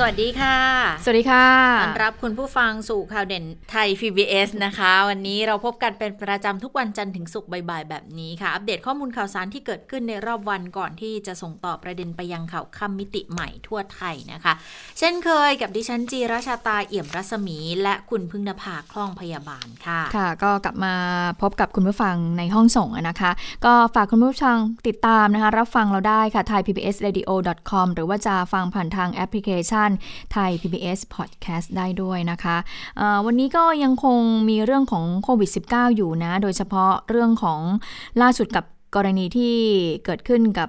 สวัสดีค่ะ สวัสดีค่ะต้อนรับคุณผู้ฟังสู่ข่าวเด่นไทย PBS นะคะ วันนี้เราพบกันเป็นประจำทุกวันจันทร์ถึงศุกร์บ่ายๆแบบนี้ค่ะ อัปเดตข้อมูลข่าวสารที่เกิดขึ้นในรอบวันก่อนที่จะส่งต่อประเด็นไปยังข่าวค่ำมิติใหม่ทั่วไทยนะคะ เช่นเคยกับดิฉันจีราชาตาเอี่ยมรัศมี และคุณพึ่งนภาคล่องพยาบาลค่ะ ค่ะ ก็กลับมาพบกับคุณผู้ฟังในห้องส่งนะคะ ก็ฝากคุณผู้ฟังติดตามนะคะ รับฟังเราได้ค่ะ thaipbsradio.com หรือว่าจะฟังผ่านทางแอปพลิเคชันานไทย PBS Podcast ได้ด้วยนะคะะวันนี้ก็ยังคงมีเรื่องของโควิด -19 อยู่นะ โดยเฉพาะเรื่องของล่าสุดกับกรณีที่เกิดขึ้นกับ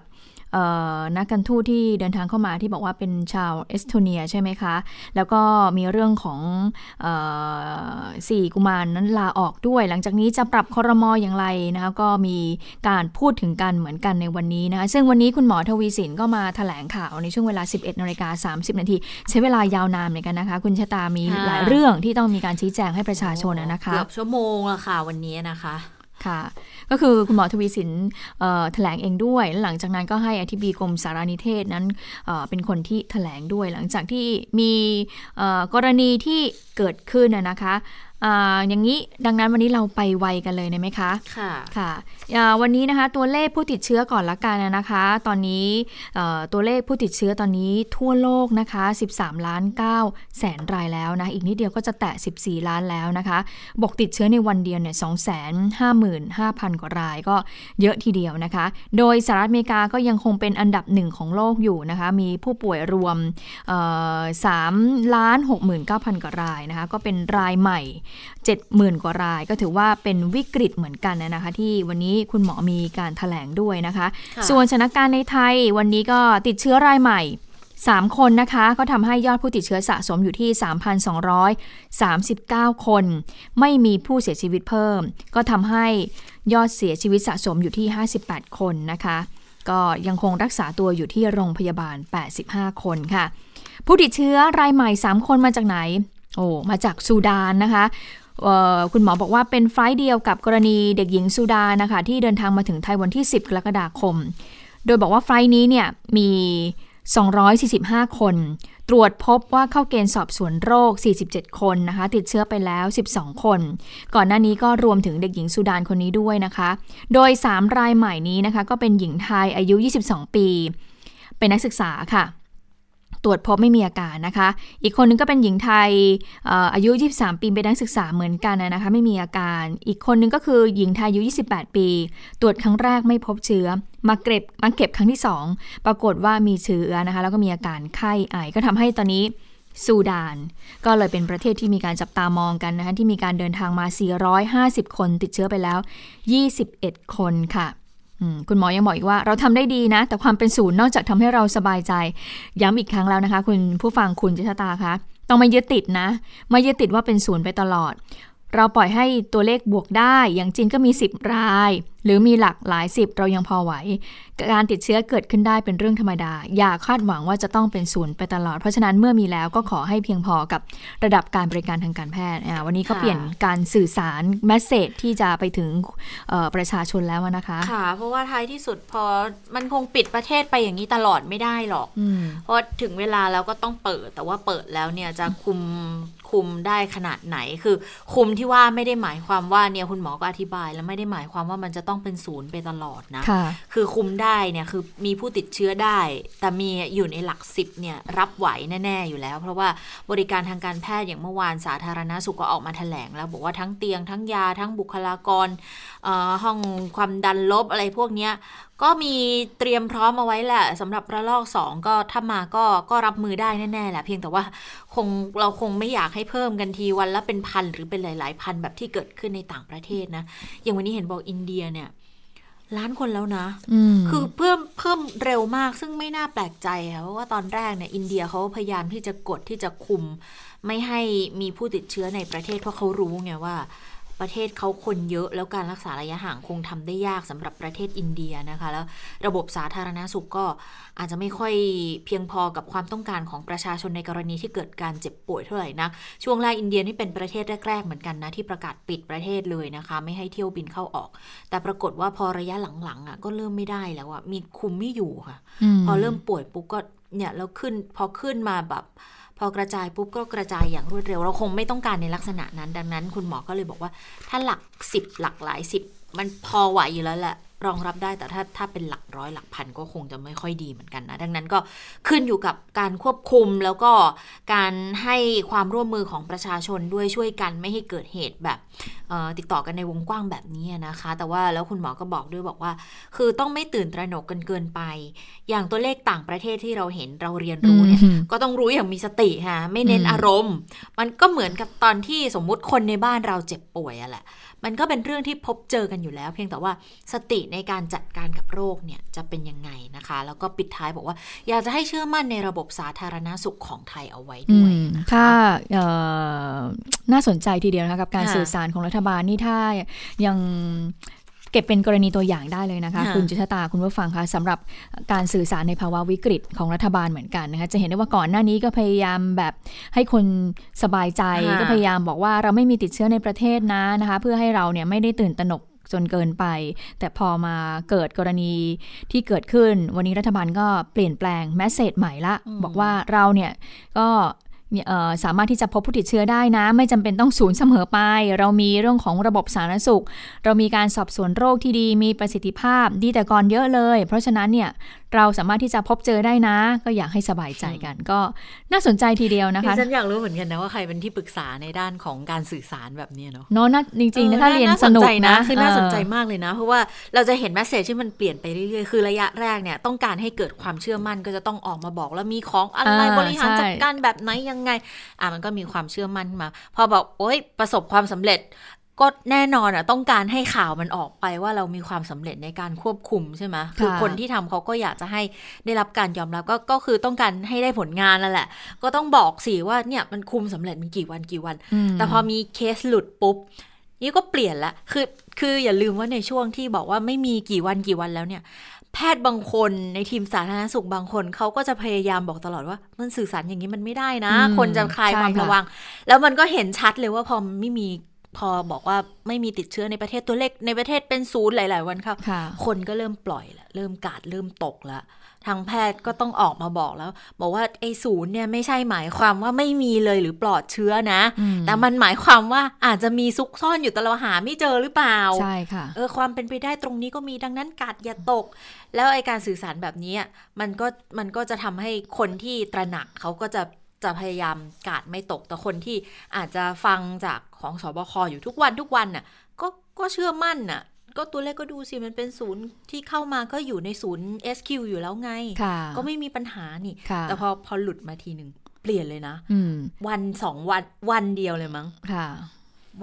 นักการทูตที่เดินทางเข้ามาที่บอกว่าเป็นชาวเอสโตเนียใช่ไหมคะ แล้วก็มีเรื่องของสี่กุมารนนั้นลาออกด้วย หลังจากนี้จะปรับคอรมออย่างไรนะคะก็มีการพูดถึงกันเหมือนกันในวันนี้นะคะซึ่งวันนี้คุณหมอทวีสินก็มาถแถลงข่าวในช่วงเวลา 11นาฬิกา30นาทีใช้เวลายาวนานเหมือนกันนะคะ คุณชะตามีหลายเรื่องที่ต้องมีการชี้แจงให้ประชาชนนะคะเกือบชั่วโมงละค่ะวันนี้นะคะ ค่ะ ก็คือคุณหมอทวีสินแถลงเองด้วย หลังจากนั้นก็ให้อธิบดีกรมสารนิเทศนั้นเป็นคนที่แถลงด้วย หลังจากที่มีกรณีที่เกิดขึ้นนะคะ อย่างนี้ดังนั้นวันนี้เราไปไวกันเลยนะไหมคะ ค่ะค่ะวันนี้นะคะตัวเลขผู้ติดเชื้อก่อนละกันนะคะ ตอนนี้ตัวเลขผู้ติดเชื้อตอนนี้ทั่วโลกนะคะ 13 ล้าน9แสนรายแล้วนะ อีกนิดเดียวก็จะแตะ 14 ล้านแล้วนะคะ บอกติดเชื้อในวันเดียวเนี่ย255,000 กว่ารายก็เยอะทีเดียวนะคะ โดยสหรัฐอเมริกาก็ยังคงเป็นอันดับหนึ่งของโลกอยู่นะคะ มีผู้ป่วยรวม3ล้าน69,000 กว่ารายนะคะ ก็เป็นรายใหม่70,000 กว่าราย ก็ถือว่าเป็นวิกฤตเหมือนกันนะคะ ที่วันนี้คุณหมอมีการถแถลงด้วยนะคะส่วนสถานการณ์ในไทยวันนี้ก็ติดเชื้อรายใหม่ 3 คนนะคะ ก็ทำให้ยอดผู้ติดเชื้อสะสมอยู่ที่ 3,239 คน ไม่มีผู้เสียชีวิตเพิ่ม ก็ทำให้ยอดเสียชีวิตสะสมอยู่ที่ 58 คนนะคะก็ยังคงรักษาตัวอยู่ที่โรงพยาบาล 85 คนค่ะ ผู้ติดเชื้อรายใหม่ 3 คนมาจากไหน โอ้มาจากซูดานนะคะคุณหมอบอกว่าเป็นไฟล์เดียวกับกรณีเด็กหญิงซูดานนะคะที่เดินทางมาถึงไทยวันที่ 10 กรกฎาคม โดยบอกว่าไฟล์นี้เนี่ยมี 245 คน ตรวจพบว่าเข้าเกณฑ์สอบสวนโรค 47 คนนะคะ ติดเชื้อไปแล้ว 12 คน ก่อนหน้านี้ก็รวมถึงเด็กหญิงซูดานคนนี้ด้วยนะคะ โดย 3 รายใหม่นี้นะคะ ก็เป็นหญิงไทยอายุ 22 ปี เป็นนักศึกษาค่ะ ตรวจพบไม่มีอาการนะคะ อีกคนนึงก็เป็นหญิงไทยอายุ 23 ปีเป็นนักศึกษาเหมือนกันนะคะ ไม่มีอาการ อีกคนนึงก็คือหญิงไทยอายุ 28 ปี ตรวจครั้งแรกไม่พบเชื้อ มาเก็บมาเก็บครั้งที่ 2 ปรากฏว่ามีเชื้อนะคะ แล้วก็มีอาการไข้ไอก็ทำให้ตอนนี้ซูดาน ก็เลยเป็นประเทศที่มีการจับตามองกันนะคะที่มีการเดินทางมา 450 คนติดเชื้อไปแล้ว 21 คนค่ะ คุณหมอยังบอกอีกว่าเราทำได้ดีนะ แต่ความเป็นศูนย์นอกจากทำให้เราสบายใจ ย้ำอีกครั้งแล้วนะคะ คุณผู้ฟังคุณจิตตาคะต้องไม่ยึดติดนะไม่ยึดติดว่าเป็นศูนย์ไปตลอด เราปล่อยให้ตัวเลขบวกได้ อย่างจีนก็มี 10 รายหรือมีหลักหลายสิบเรายังพอไหว การติดเชื้อเกิดขึ้นได้เป็นเรื่องธรรมดา อย่าคาดหวังว่าจะต้องเป็นศูนย์ไปตลอด เพราะฉะนั้นเมื่อมีแล้วก็ขอให้เพียงพอกับระดับการบริการทางการแพทย์ วันนี้ก็เปลี่ยนการสื่อสารแมสเซจที่จะไปถึงประชาชนแล้วนะคะ ค่ะ เพราะว่าท้ายที่สุดพอมันคงปิดประเทศไปอย่างนี้ตลอดไม่ได้หรอก เพราะถึงเวลาแล้วก็ต้องเปิด แต่ว่าเปิดแล้วเนี่ยจะคุมคุมได้ขนาดไหน คือคุมที่ว่าไม่ได้หมายความว่าเนี่ยคุณหมอก็อธิบาย แล้วไม่ได้หมายความว่ามันจะต้องเป็นศูนย์ไปตลอดนะะคือคุมได้เนี่ยคือมีผู้ติดเชื้อได้ แต่มีอยู่ในหลักสิบเนี่ยรับไหวแน่ ๆ อยู่แล้ว เพราะว่าบริการทางการแพทย์อย่างเมื่อวานสาธารณาสุขก็ออกมาแถลงแล้ว บอกว่าทั้งเตียงทั้งยาทั้งบุคลากรห้องความดันลบอะไรพวกนี้ก็มีเตรียมพร้อมเอาไว้แหละสำหรับระลอกสองก็ถ้ามาก็ก็รับมือได้แน่ๆแหละเพียงแต่ว่าคงเราคงไม่อยากให้เพิ่มกันทีวันละเป็นพันหรือเป็นหลาย ๆ พันแบบที่เกิดขึ้นในต่างประเทศนะ อย่างวันนี้เห็นบอกอินเดียเนี่ยล้านคนแล้วนะ คือเพิ่มเพิ่มเร็วมาก ซึ่งไม่น่าแปลกใจค่ะ เพราะว่าตอนแรกเนี่ยอินเดียเขาพยายามที่จะกดที่จะคุม ไม่ให้มีผู้ติดเชื้อในประเทศเพราะเขารู้ไงว่า ประเทศเขาคนเยอะ แล้วการรักษาระยะห่างคงทำได้ยากสำหรับประเทศอินเดียนะคะ แล้วระบบสาธารณสุขก็อาจจะไม่ค่อยเพียงพอกับความต้องการของประชาชนในกรณีที่เกิดการเจ็บป่วยเท่าไหร่นักช่วงแรกอินเดียนี่เป็นประเทศแรกๆเหมือนกันนะที่ประกาศปิดประเทศเลยนะคะ ไม่ให้เที่ยวบินเข้าออก แต่ปรากฏว่าพอระยะหลังๆอะก็เริ่มไม่ได้แล้วอะมีคุมไม่อยู่ค่ะ พอเริ่มป่วยปุ๊บก็เนี่ยแล้วขึ้นพอขึ้นมาแบบ พอกระจายปุ๊บก็กระจายอย่างรวดเร็ว เราคงไม่ต้องการในลักษณะนั้น ดังนั้น คุณหมอก็เลยบอกว่า ถ้าหลักสิบหลักหลายสิบมันพอไหวอยู่แล้วแหละ รองรับได้แต่ถ้าถ้าเป็นหลักร้อยหลักพันก็คงจะไม่ค่อยดีเหมือนกันนะ ดังนั้นก็ขึ้นอยู่กับการควบคุมแล้วก็การให้ความร่วมมือของประชาชนด้วยช่วยกันไม่ให้เกิดเหตุแบบติดต่อกันในวงกว้างแบบนี้นะคะ แต่ว่าแล้วคุณหมอก็บอกด้วยบอกว่า คือต้องไม่ตื่นตระหนกกันเกินไป อย่างตัวเลขต่างประเทศที่เราเห็นเราเรียนรู้เนี่ยก็ต้องรู้อย่างมีสติฮะไม่เน้นอารมณ์ มันก็เหมือนกับตอนที่สมมุติคนในบ้านเราเจ็บป่วยอะแหละ มันก็เป็นเรื่องที่พบเจอกันอยู่แล้ว เพียงแต่ว่าสติในการจัดการกับโรคเนี่ยจะเป็นยังไงนะคะ แล้วก็ปิดท้ายบอกว่า อยากจะให้เชื่อมั่นในระบบสาธารณาสุขของไทยเอาไว้ด้วยนะคะถ้าน่าสนใจทีเดียวนะคะกับการสื่อสารของรัฐบาลนี่ถ้ายัง เก็บเป็นกรณีตัวอย่างได้เลยนะคะ คุณจุชตาคุณผู้ฟังคะสำหรับการสื่อสารในภาวะวิกฤตของรัฐบาลเหมือนกันนะคะจะเห็นได้ว่าก่อนหน้านี้ก็พยายามแบบให้คนสบายใจก็พยายามบอกว่าเราไม่มีติดเชื้อในประเทศนะนะคะ เพื่อให้เราเนี่ยไม่ได้ตื่นตระหนกจนเกินไป แต่พอมาเกิดกรณีที่เกิดขึ้น วันนี้รัฐบาลก็เปลี่ยนแปลงแมสเซจใหม่ละ บอกว่าเราเนี่ยก็ สามารถที่จะพบผู้ติดเชื้อได้นะ ไม่จำเป็นต้องศูนย์เสมอไป เรามีเรื่องของระบบสาธารณสุข เรามีการสอบสวนโรคที่ดีมีประสิทธิภาพดีแต่ก่อนเยอะเลย เพราะฉะนั้นเนี่ย เราสามารถที่จะพบเจอได้นะ ก็อยากให้สบายใจกัน ก็น่าสนใจทีเดียวนะคะฉันอยากรู้เหมือนกันนะว่าใครเป็นที่ปรึกษาในด้านของการสื่อสารแบบนี้เนาะเนาะจริงๆนะถ้าเรียนสนุกนะคือน่าสนใจมากเลยนะ เพราะว่าเราจะเห็นแมสเซจที่มันเปลี่ยนไปเรื่อยๆ คือระยะแรกเนี่ยต้องการให้เกิดความเชื่อมั่นก็จะต้องออกมาบอกแล้วมีของอะไรบริหารจัดการแบบไหนยังไง อะมันก็มีความเชื่อมั่นมา พอบอกโอ๊ยประสบความสำเร็จ ก็แน่นอนอะต้องการให้ข่าวมันออกไปว่าเรามีความสำเร็จในการควบคุมใช่ไหมคือคนที่ทำเขาก็อยากจะให้ได้รับการยอมรับก็ก็คือต้องการให้ได้ผลงานนั่นแหละ ก็ต้องบอกสิว่าเนี่ยมันคุมสำเร็จมันกี่วันกี่วัน แต่พอมีเคสหลุดปุ๊บนี่ก็เปลี่ยนละคือคืออย่าลืมว่าในช่วงที่บอกว่าไม่มีกี่วันกี่วันแล้วเนี่ย แพทย์บางคนในทีมสาธารณสุขบางคนเขาก็จะพยายามบอกตลอดว่า มันสื่อสารอย่างนี้มันไม่ได้นะ คนจะคลายความระวัง แล้วมันก็เห็นชัดเลยว่าพอไม่มี พอบอกว่าไม่มีติดเชื้อในประเทศตัวเลขในประเทศเป็นศูนย์หลาย ๆ วันครับคนก็เริ่มปล่อยละเริ่มกาดเริ่มตกละทางแพทย์ก็ต้องออกมาบอกแล้ว บอกว่าไอ้ศูนย์เนี่ยไม่ใช่หมายความว่าไม่มีเลยหรือปลอดเชื้อนะ แต่มันหมายความว่าอาจจะมีซุกซ่อนอยู่แต่เราหาไม่เจอหรือเปล่าใช่ค่ะเออความเป็นไปได้ตรงนี้ก็มีดังนั้นกาดอย่าตก แล้วไอการสื่อสารแบบนี้มันก็มันก็จะทำให้คนที่ตระหนักเขาก็จะ จะพยายามกาดไม่ตกแต่คนที่อาจจะฟังจากของสบคอยู่ทุกวันทุกวันน่ะก็ก็เชื่อมั่นน่ะ ก็ตัวเลขก็ดูสิ มันเป็นศูนย์ที่เข้ามาก็อยู่ในศูนย์ SQ อยู่แล้วไง ก็ไม่มีปัญหานี่ แต่พอพอหลุดมาทีหนึ่งเปลี่ยนเลยนะวันสองวันวันเดียวเลยมั้งค่ะ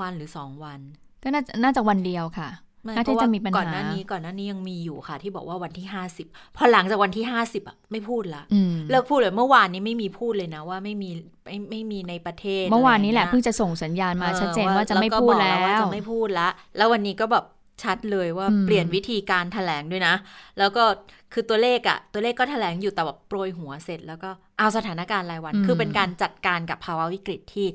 วันหรือสองวัน ก็น่าน่าจะวันเดียวค่ะ น่าจะมีปัญหาก่อนหน้านี้ก่อนหน้านี้ยังมีอยู่ค่ะ ที่บอกว่าวันที่ห้าสิบพอหลังจากวันที่ห้าสิบอะไม่พูดละเลิกพูดเลยเมื่อวานนี้ไม่มีพูดเลยนะว่าไม่มีไม่ไม่มีในประเทศ เมื่อวานนี้แหละเพิ่งจะส่งสัญญาณมาชัดเจนว่าจะไม่พูดแล้วว่าจะไม่พูดละแล้ววันนี้ก็แบบชัดเลยว่าเปลี่ยนวิธีการถแถลงด้วยนะ แล้วก็คือตัวเลขอะตัวเลขก็ถแถลงอยู่แต่แบบโปรยหัวเสร็จ แล้วก็เอาสถานการณ์รายวัน คือเป็นการจัดการกับภาวะวิกฤตที่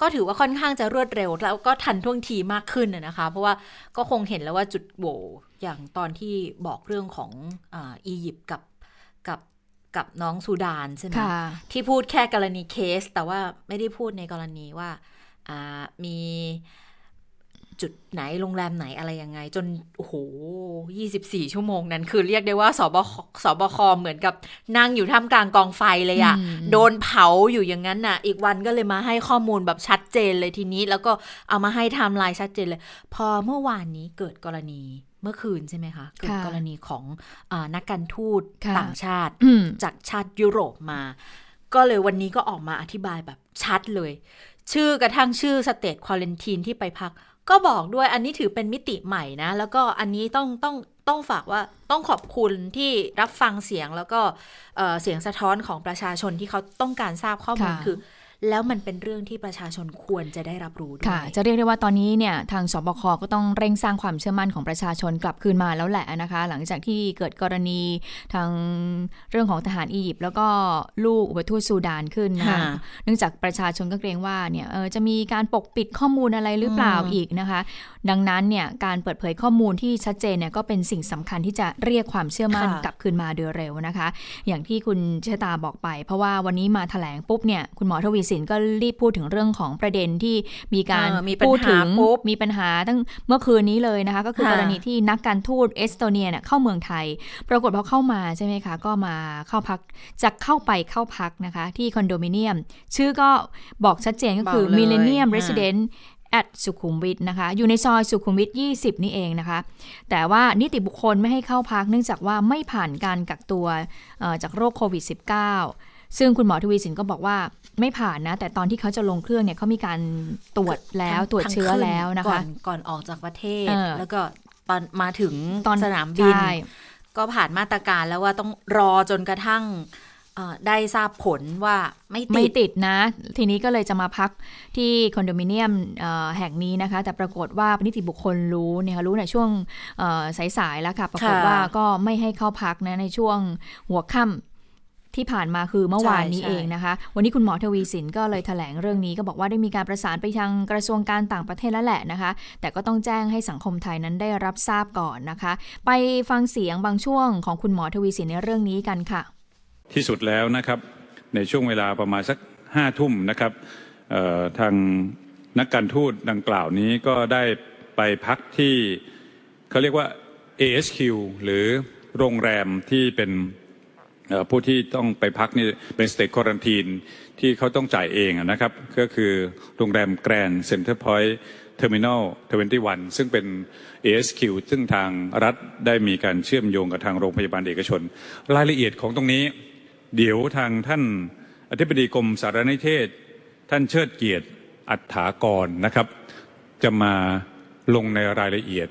ก็ถือว่าค่อนข้างจะรวดเร็ว แล้วก็ทันท่วงทีมากขึ้นนะคะ เพราะว่าก็คงเห็นแล้วว่าจุดโหวอย่างตอนที่บอกเรื่องของอียิปต์กับกับกับน้องซูดานใช่ไหมที่พูดแค่กรณีเคส แต่ว่าไม่ได้พูดในกรณีว่ามี จุดไหนโรงแรมไหนอะไรยังไง จนโอ้โหยี่สิบสี่ชั่วโมงนั้น คือเรียกได้ว่าศบศบคเหมือนกับนั่งอยู่ท่ามกลางกองไฟเลยอะโดนเผาอยู่อย่างนั้นน่ะ อีกวันก็เลยมาให้ข้อมูลแบบชัดเจนเลยทีนี้ แล้วก็เอามาให้ไทม์ไลน์ชัดเจนเลย พอเมื่อวานนี้เกิดกรณีเมื่อคืนใช่ไหมคะเกิดกรณีของอนักการทูตต่างชาติจากชาติยุโรปมา ก็เลยวันนี้ก็ออกมาอธิบายแบบชัดเลย ชื่อกระทั่งชื่อสเตทควอเลนทีนที่ไปพัก ก็บอกด้วยอันนี้ถือเป็นมิติใหม่นะ แล้วก็อันนี้ต้องต้องต้องฝากว่าต้องขอบคุณที่รับฟังเสียงแล้วก็เสียงสะท้อนของประชาชนที่เขาต้องการทราบข้อมูลคือ แล้วมันเป็นเรื่องที่ประชาชนควรจะได้รับรู้ด้วยค่ะจะเรียกได้ว่าตอนนี้เนี่ยทางสบคก็ต้องเร่งสร้างความเชื่อมั่นของประชาชนกลับคืนมาแล้วแหละนะคะ หลังจากที่เกิดกรณีทางเรื่องของทหารอียิปต์แล้วก็ลูกอุปทูตซูดานขึ้นนะคะค่ะเนื่องจากประชาชนก็เกรงว่าเนี่ยเออจะมีการปกปิดข้อมูลอะไรหรือเปล่าอืมอีกนะคะ ดังนั้นเนี่ยการเปิดเผยข้อมูลที่ชัดเจนเนี่ยก็เป็นสิ่งสำคัญที่จะเรียกความเชื่อมั่นค่ะกลับคืนมาโดยเร็วนะคะ อย่างที่คุณเชษตาบอกไป เพราะว่าวันนี้มาแถลงปุ๊บเนี่ยคุณหมอทวีสินก็รีบพูดถึงเรื่องของประเด็นที่มีการเออมีปัญหาพูดถึงปุ๊บมีปัญหาตั้งเมื่อคืนนี้เลยนะคะ ก็คือค่ะกรณีที่นักการทูตเอสโตเนียเนี่ยเข้าเมืองไทย ปรากฏพอเข้ามาใช่ไหมคะ ก็มาเข้าพักจะเข้าไปเข้าพักนะคะ ที่คอนโดมิเนียม ชื่อก็บอกชัดเจนก็คือบอกเลย Millennium อ่า Resident at สุขุมวิทนะคะ อยู่ในซอยสุขุมวิท 20 นี่เองนะคะ แต่ว่านิติบุคคลไม่ให้เข้าพักเนื่องจากว่าไม่ผ่านการกักตัวเอ่อจากโรคโควิด -19 ซึ่งคุณหมอทวีสินก็บอกว่า ไม่ผ่านนะ แต่ตอนที่เขาจะลงเครื่องเนี่ยเขามีการตรวจแล้วทั้งตรวจทั้งเชื้อขึ้แล้วนะก่อคะนก่อนออกจากประเทศเออแล้วก็ตอนมาถึงตอนสนามบินใช่ก็ผ่านมาตรการแล้วว่าต้องรอจนกระทั่งเอ่อได้ทราบผลว่าไม่ไม่ติดติดนะ ทีนี้ก็เลยจะมาพักที่คอนโดมิเนียมเอ่อแห่งนี้นะคะ แต่ปรากฏว่านิติบุคคลรู้เนี่ยค่ะรู้ในช่วงเอ่อสายๆแล้วค่ะ ปรากฏค่ะว่าก็ไม่ให้เข้าพักนะในช่วงหัวค่ำ ที่ผ่านมาคือเมื่อวานนี้ใช่เองนะคะ วันนี้คุณหมอทวีสินก็เลยแถลงเรื่องนี้ก็บอกว่าได้มีการประสานไปทางกระทรวงการต่างประเทศแล้วแหละนะคะ แต่ก็ต้องแจ้งให้สังคมไทยนั้นได้รับทราบก่อนนะคะ ไปฟังเสียงบางช่วงของคุณหมอทวีสินในเรื่องนี้กันค่ะ ที่สุดแล้วนะครับในช่วงเวลาประมาณสักห้าทุ่มนะครับเอ่อทางนักการทูตดังกล่าวนี้ก็ได้ไปพักที่เขาเรียกว่า ASQ หรือโรงแรมที่เป็นเอ่อ ผู้ที่ต้องไปพักนี่เป็นสเต e คว a รันทีนที่เขาต้องจ่ายเองนะครับ ก็คือโรงแรมแกรนด์เซ็นเตอร์พอยต์เทอร์มินอล21 ซึ่งเป็น ASQ ซึ่งทางรัฐได้มีการเชื่อมโยงกับทางโรงพยาบาลเอกชน รายละเอียดของตรงนี้ เดี๋ยวทางท่านอธิบดีกรมสารนิเทศ ท่านเชิดเกียรติอัตถากรนะครับ จะมาลงในรายละเอียด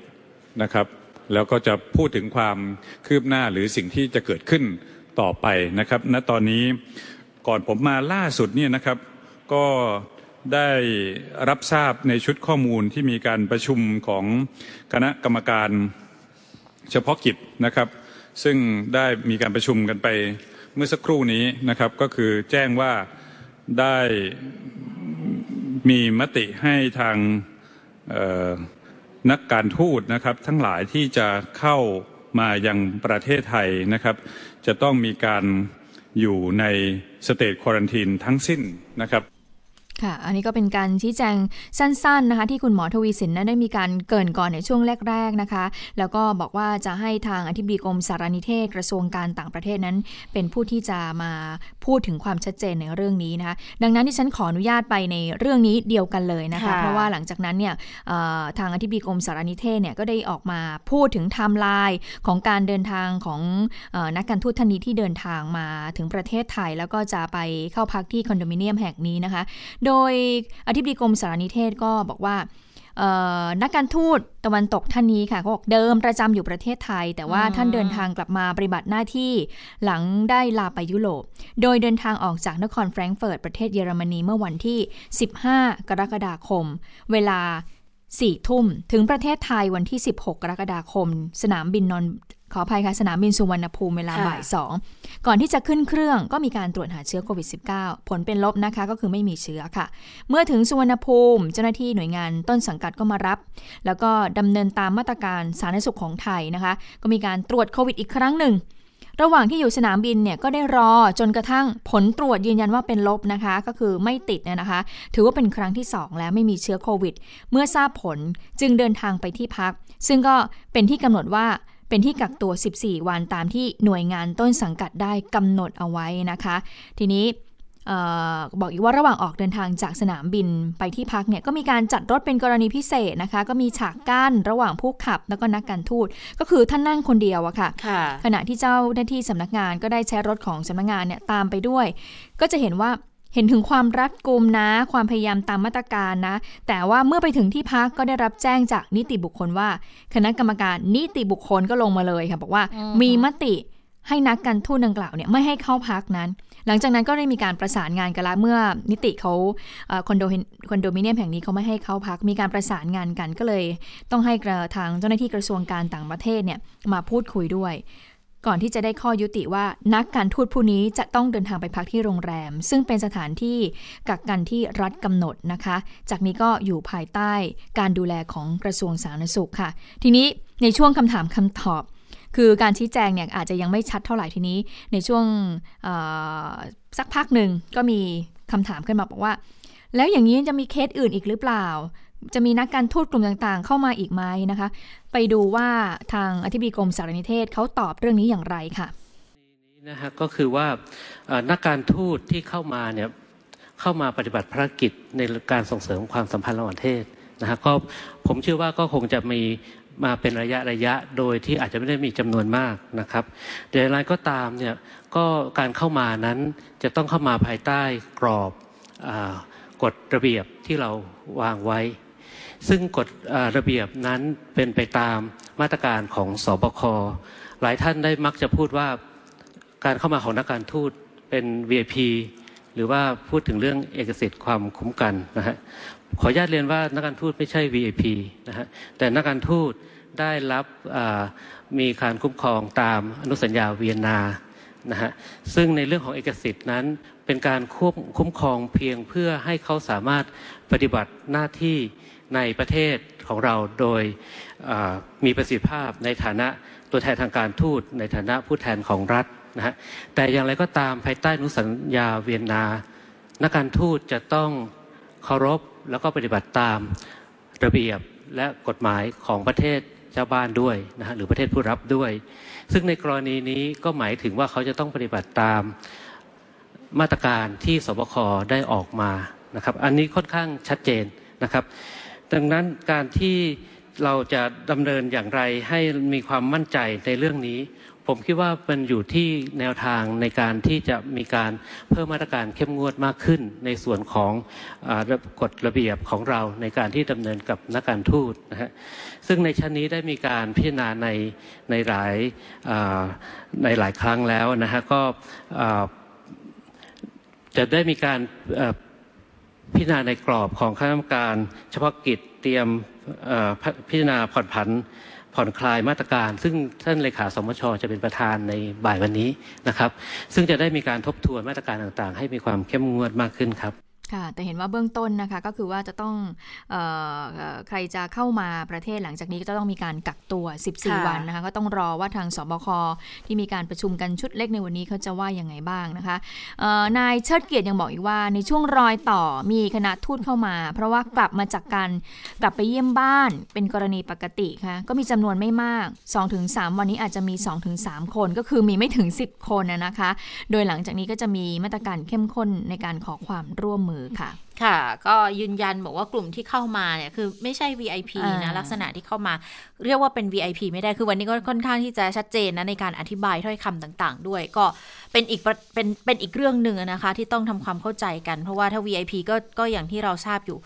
นะครับ แล้วก็จะพูดถึงความคืบหน้าหรือสิ่งที่จะเกิดขึ้น ต่อไปนะครับณตอนนี้ก่อนผมมาล่าสุดเนี่ยนะครับ ก็ได้รับทราบในชุดข้อมูลที่มีการประชุมของคณะกรรมการเฉพาะกิจนะครับ ซึ่งได้มีการประชุมกันไปเมื่อสักครู่นี้นะครับ ก็คือแจ้งว่าได้มีมติให้ทางนักการทูตนะครับ ทั้งหลายที่จะเข้ามายังประเทศไทยนะครับ จะต้องมีการอยู่ใน state quarantine ทั้งสิ้นนะครับ ค่ะ อันนี้ก็เป็นการชี้แจงสั้นๆนะคะที่คุณหมอทวีศิลป์นั้นได้มีการเกริ่นก่อนในช่วงแรกๆนะคะ แล้วก็บอกว่าจะให้ทางอธิบดีกรมสารนิเทศกระทรวงการต่างประเทศนั้น เป็นผู้ที่จะมาพูดถึงความชัดเจนในเรื่องนี้นะคะ ดังนั้นดิฉันขออนุญาตไปในเรื่องนี้เดียวกันเลยนะคะค่ะเพราะว่าหลังจากนั้นเนี่ยเอ่อทางอธิบดีกรมสารนิเทศเนี่ยก็ได้ออกมาพูดถึงไทม์ไลน์ของการเดินทางของเออนักการทูตท่านนี้ที่เดินทางมาถึงประเทศไทย แล้วก็จะไปเข้าพักที่คอนโดมิเนียมแห่งนี้นะคะ โดยอธิบดีกรมสารนิเทศก็บอกว่าเอ่อนักการทูตตะวันตกท่านนี้ค่ะเขาบอกเดิมประจำอยู่ประเทศไทย แต่ว่าอืมท่านเดินทางกลับมาปฏิบัติหน้าที่หลังได้ลาไปยุโรป โดยเดินทางออกจากนครแฟรงก์เฟิร์ตประเทศเยอรมนีเมื่อวันที่ 15 กรกฎาคม เวลา4ทุ่ม ถึงประเทศไทยวันที่ 16 กรกฎาคม สนามบินนนท์ ขออภัยค่ะสนามบินสุวรรณภูมิเวลาค่ะบ่าย2ก่อนที่จะขึ้นเครื่องก็มีการตรวจหาเชื้อโควิด -19 ผลเป็นลบนะคะก็คือไม่มีเชื้อค่ะ เมื่อถึงสุวรรณภูมิเจ้าหน้าที่หน่วยงานต้นสังกัดก็มารับ แล้วก็ดำเนินตามมาตรการสาธารณสุขของไทยนะคะ ก็มีการตรวจโควิดอีกครั้งหนึ่งระหว่างที่อยู่สนามบินเนี่ยก็ได้รอจนกระทั่งผลตรวจยืนยันว่าเป็นลบนะคะ ก็คือไม่ติดเนี่ยนะคะ ถือว่าเป็นครั้งที่ 2 แล้วไม่มีเชื้อโควิด เมื่อทราบผลจึงเดินทางไปที่พัก ซึ่งก็เป็นที่กำหนดว่า เป็นที่กักตัว 14 วันตามที่หน่วยงานต้นสังกัดได้กำหนดเอาไว้นะคะ ทีนี้เออบอกอีกว่าระหว่างออกเดินทางจากสนามบินไปที่พักเนี่ยก็มีการจัดรถเป็นกรณีพิเศษนะคะ ก็มีฉากกั้นระหว่างผู้ขับแล้วก็นักการทูตก็คือท่านนั่งคนเดียวอะค่ะค่ะขณะที่เจ้าหน้าที่สำนักงานก็ได้ใช้รถของสำนักงานเนี่ยตามไปด้วย ก็จะเห็นว่า เห็นถึงความรัดกุมนะ ความพยายามตามมาตรการนะ แต่ว่าเมื่อไปถึงที่พักก็ได้รับแจ้งจากนิติบุคคลว่า คณะกรรมการนิติบุคคลก็ลงมาเลยค่ะ บอกว่าอืมมีมติให้นักการทูตดังกล่าวเนี่ยไม่ให้เข้าพักนั้น หลังจากนั้นก็ได้มีการประสานงานกันแล้วเมื่อนิติเขาคอนโดคอนโดมิเนียมแห่งนี้เขาไม่ให้เข้าพัก มีการประสานงานกันก็เลย ต้องให้ทางเจ้าหน้าที่กระทรวงการต่างประเทศเนี่ยมาพูดคุยด้วย ก่อนที่จะได้ข้อยุติว่านักการทูตผู้นี้จะต้องเดินทางไปพักที่โรงแรม ซึ่งเป็นสถานที่กักกันที่รัฐกำหนดนะคะ จากนี้ก็อยู่ภายใต้การดูแลของกระทรวงสาธารณสุขค่ะ ทีนี้ในช่วงคำถามคำตอบ คือการชี้แจงเนี่ยอาจจะยังไม่ชัดเท่าไหร่ทีนี้ ในช่วงสักพักหนึ่งก็มีคำถามขึ้นมาบอกว่า แล้วอย่างนี้จะมีเคสอื่นอีกหรือเปล่า จะมีนักการทูตกลุ่มต่างๆ เข้ามาอีกไหมนะคะ ไปดูว่าทางอธิบดีกรมสารนิเทศเขาตอบเรื่องนี้อย่างไรค่ะนะฮะก็คือว่านักการทูตที่เข้ามาเนี่ยเข้ามาปฏิบัติภารกิจในการส่งเสริมความสัมพันธ์ระหว่างประเทศนะฮะก็ผมเชื่อว่าก็คงจะมีมาเป็นระยะระยะโดยที่อาจจะไม่ได้มีจำนวนมากนะครับแต่อะไรก็ตามเนี่ยก็การเข้ามานั้นจะต้องเข้ามาภายใต้กรอบกฎระเบียบที่เราวางไว้ ซึ่งกฎระเบียบนั้นเป็นไปตามมาตรการของสอบคหลายท่านได้มักจะพูดว่าการเข้ามาของนักการทูตเป็น VIP หรือว่าพูดถึงเรื่องเอกสิทธิ์ความคุ้มกันนะฮะขออนุญาตเรียนว่านักการทูตไม่ใช่ VIP นะฮะแต่นักการทูตได้รับมีการคุ้มครองตามอนุสัญญาเวียนนานะฮะซึ่งในเรื่องของเอกสิทธิ์นั้นเป็นการควบคุ้มครองเพียงเพื่อให้เขาสามารถปฏิบัติหน้าที่ ในประเทศของเราโดยมีประสิทธิภาพในฐานะตัวแทนทางการทูตในฐานะผู้แทนของรัฐนะฮะแต่อย่างไรก็ตามภายใต้นุสัญญาเวียนนา นักการทูตจะต้องเคารพแล้วก็ปฏิบัติตามระเบียบและกฎหมายของประเทศเจ้าบ้านด้วยนะฮะหรือประเทศผู้รับด้วย ซึ่งในกรณีนี้ก็หมายถึงว่าเขาจะต้องปฏิบัติตามมาตรการที่สบคได้ออกมานะครับ อันนี้ค่อนข้างชัดเจนนะครับ ดังนั้นการที่เราจะดำเนินอย่างไรให้มีความมั่นใจในเรื่องนี้ ผมคิดว่ามันอยู่ที่แนวทางในการที่จะมีการเพิ่มมาตรการเข้มงวดมากขึ้น ในส่วนของกฎระเบียบของเราในการที่ดำเนินกับนักการทูตนะฮะซึ่งในชั้นนี้ได้มีการพิจารณาในในหลายในหลายครั้งแล้วนะฮะก็จะได้มีการพิจารณาในกรอบของคณะกรรมการเฉพาะกิจ เตรียมพิจารณาผ่อนผันผ่อนคลายมาตรการ ซึ่งท่านเลขาสมชจะเป็นประธานในบ่ายวันนี้นะครับ ซึ่งจะได้มีการทบทวนมาตรการต่างๆ ให้มีความเข้มงวดมากขึ้นครับ ค่ะ แต่เห็นว่าเบื้องต้นนะคะก็คือว่าจะต้องออใครจะเข้ามาประเทศหลังจากนี้ก็จะต้องมีการกักตัว 14 วันนะคะ ก็ต้องรอว่าทางสบคที่มีการประชุมกันชุดเล็กในวันนี้เขาจะว่ายังไงบ้างนะคะนายเชิดเกียรติยังบอกอีกว่าในช่วงรอยต่อมีคณะทูตเข้ามา เพราะว่ากลับมาจากการกลับไปเยี่ยมบ้านเป็นกรณีปกติค่ะก็มีจำนวนไม่มาก 2-3 วันนี้อาจจะมี 2-3 คนก็คือมีไม่ถึง 10 คนนะคะ โดยหลังจากนี้ก็จะมีมาตรการเข้มข้นในการขอความร่วมมือค่ะ ค่ะ ก็ยืนยันบอกว่ากลุ่มที่เข้ามาเนี่ยคือไม่ใช่ VIP นะลักษณะที่เข้ามาเรียกว่าเป็น VIP ไม่ได้คือวันนี้ก็ค่อนข้างที่จะชัดเจนนะในการอธิบายถ้อยคำต่างๆ ด้วย ก็เป็นอีกเป็นเป็นอีกเรื่องหนึ่งนะคะ ที่ต้องทำความเข้าใจกัน เพราะว่าถ้า VIP ก็ก็อย่างที่เราทราบอยู่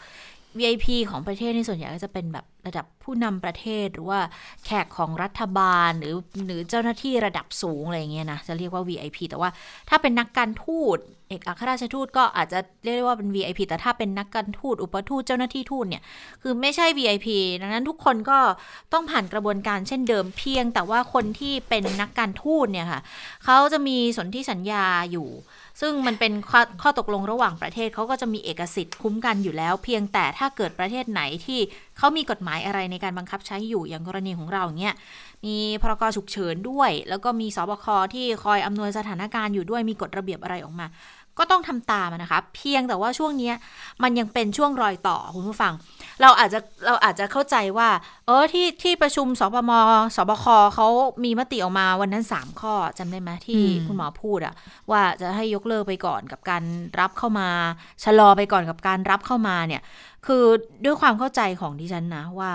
VIP ของประเทศในส่วนใหญ่ก็จะเป็นแบบระดับผู้นำประเทศหรือว่าแขกของรัฐบาลหรือหรือเจ้าหน้าที่ระดับสูงอะไรเงี้ยนะจะเรียกว่า VIP แต่ว่าถ้าเป็นนักการทูตเอกอัครราชทูตก็อาจจะเรียกว่าเป็น VIP แต่ถ้าเป็นนักการทูตอุปทูตเจ้าหน้าที่ทูตเนี่ยคือไม่ใช่ VIP ดังนั้นทุกคนก็ต้องผ่านกระบวนการเช่นเดิมเพียง แต่ว่าคนที่เป็นนักการทูตเนี่ยค่ะเขาจะมีสนธิสัญญาอยู่ ซึ่งมันเป็นข้อข้อตกลงระหว่างประเทศเขาก็จะมีเอกสิทธิ์คุ้มกันอยู่แล้ว เพียงแต่ถ้าเกิดประเทศไหนที่เขามีกฎหมายอะไรในการบังคับใช้อยู่อย่างกรณีของเราเนี่ยมีพรกฉุกเฉินด้วย แล้วก็มีสบคที่คอยอำนวยสถานการณ์อยู่ด้วยมีกฎระเบียบอะไรออกมา ก็ต้องทำตามนะคะ เพียงแต่ว่าช่วงนี้มันยังเป็นช่วงรอยต่อคุณผู้ฟัง เราอาจจะเราอาจจะเข้าใจว่า เออที่ที่ประชุมสปมสบคเขามีมติออกมาวันนั้น 3 ข้อจำได้ไหมที่คุณหมอพูดอะว่าจะให้ยกเลิกไปก่อนกับการรับเข้ามา ชะลอไปก่อนกับการรับเข้ามาเนี่ย คือด้วยความเข้าใจของดิฉันนะว่า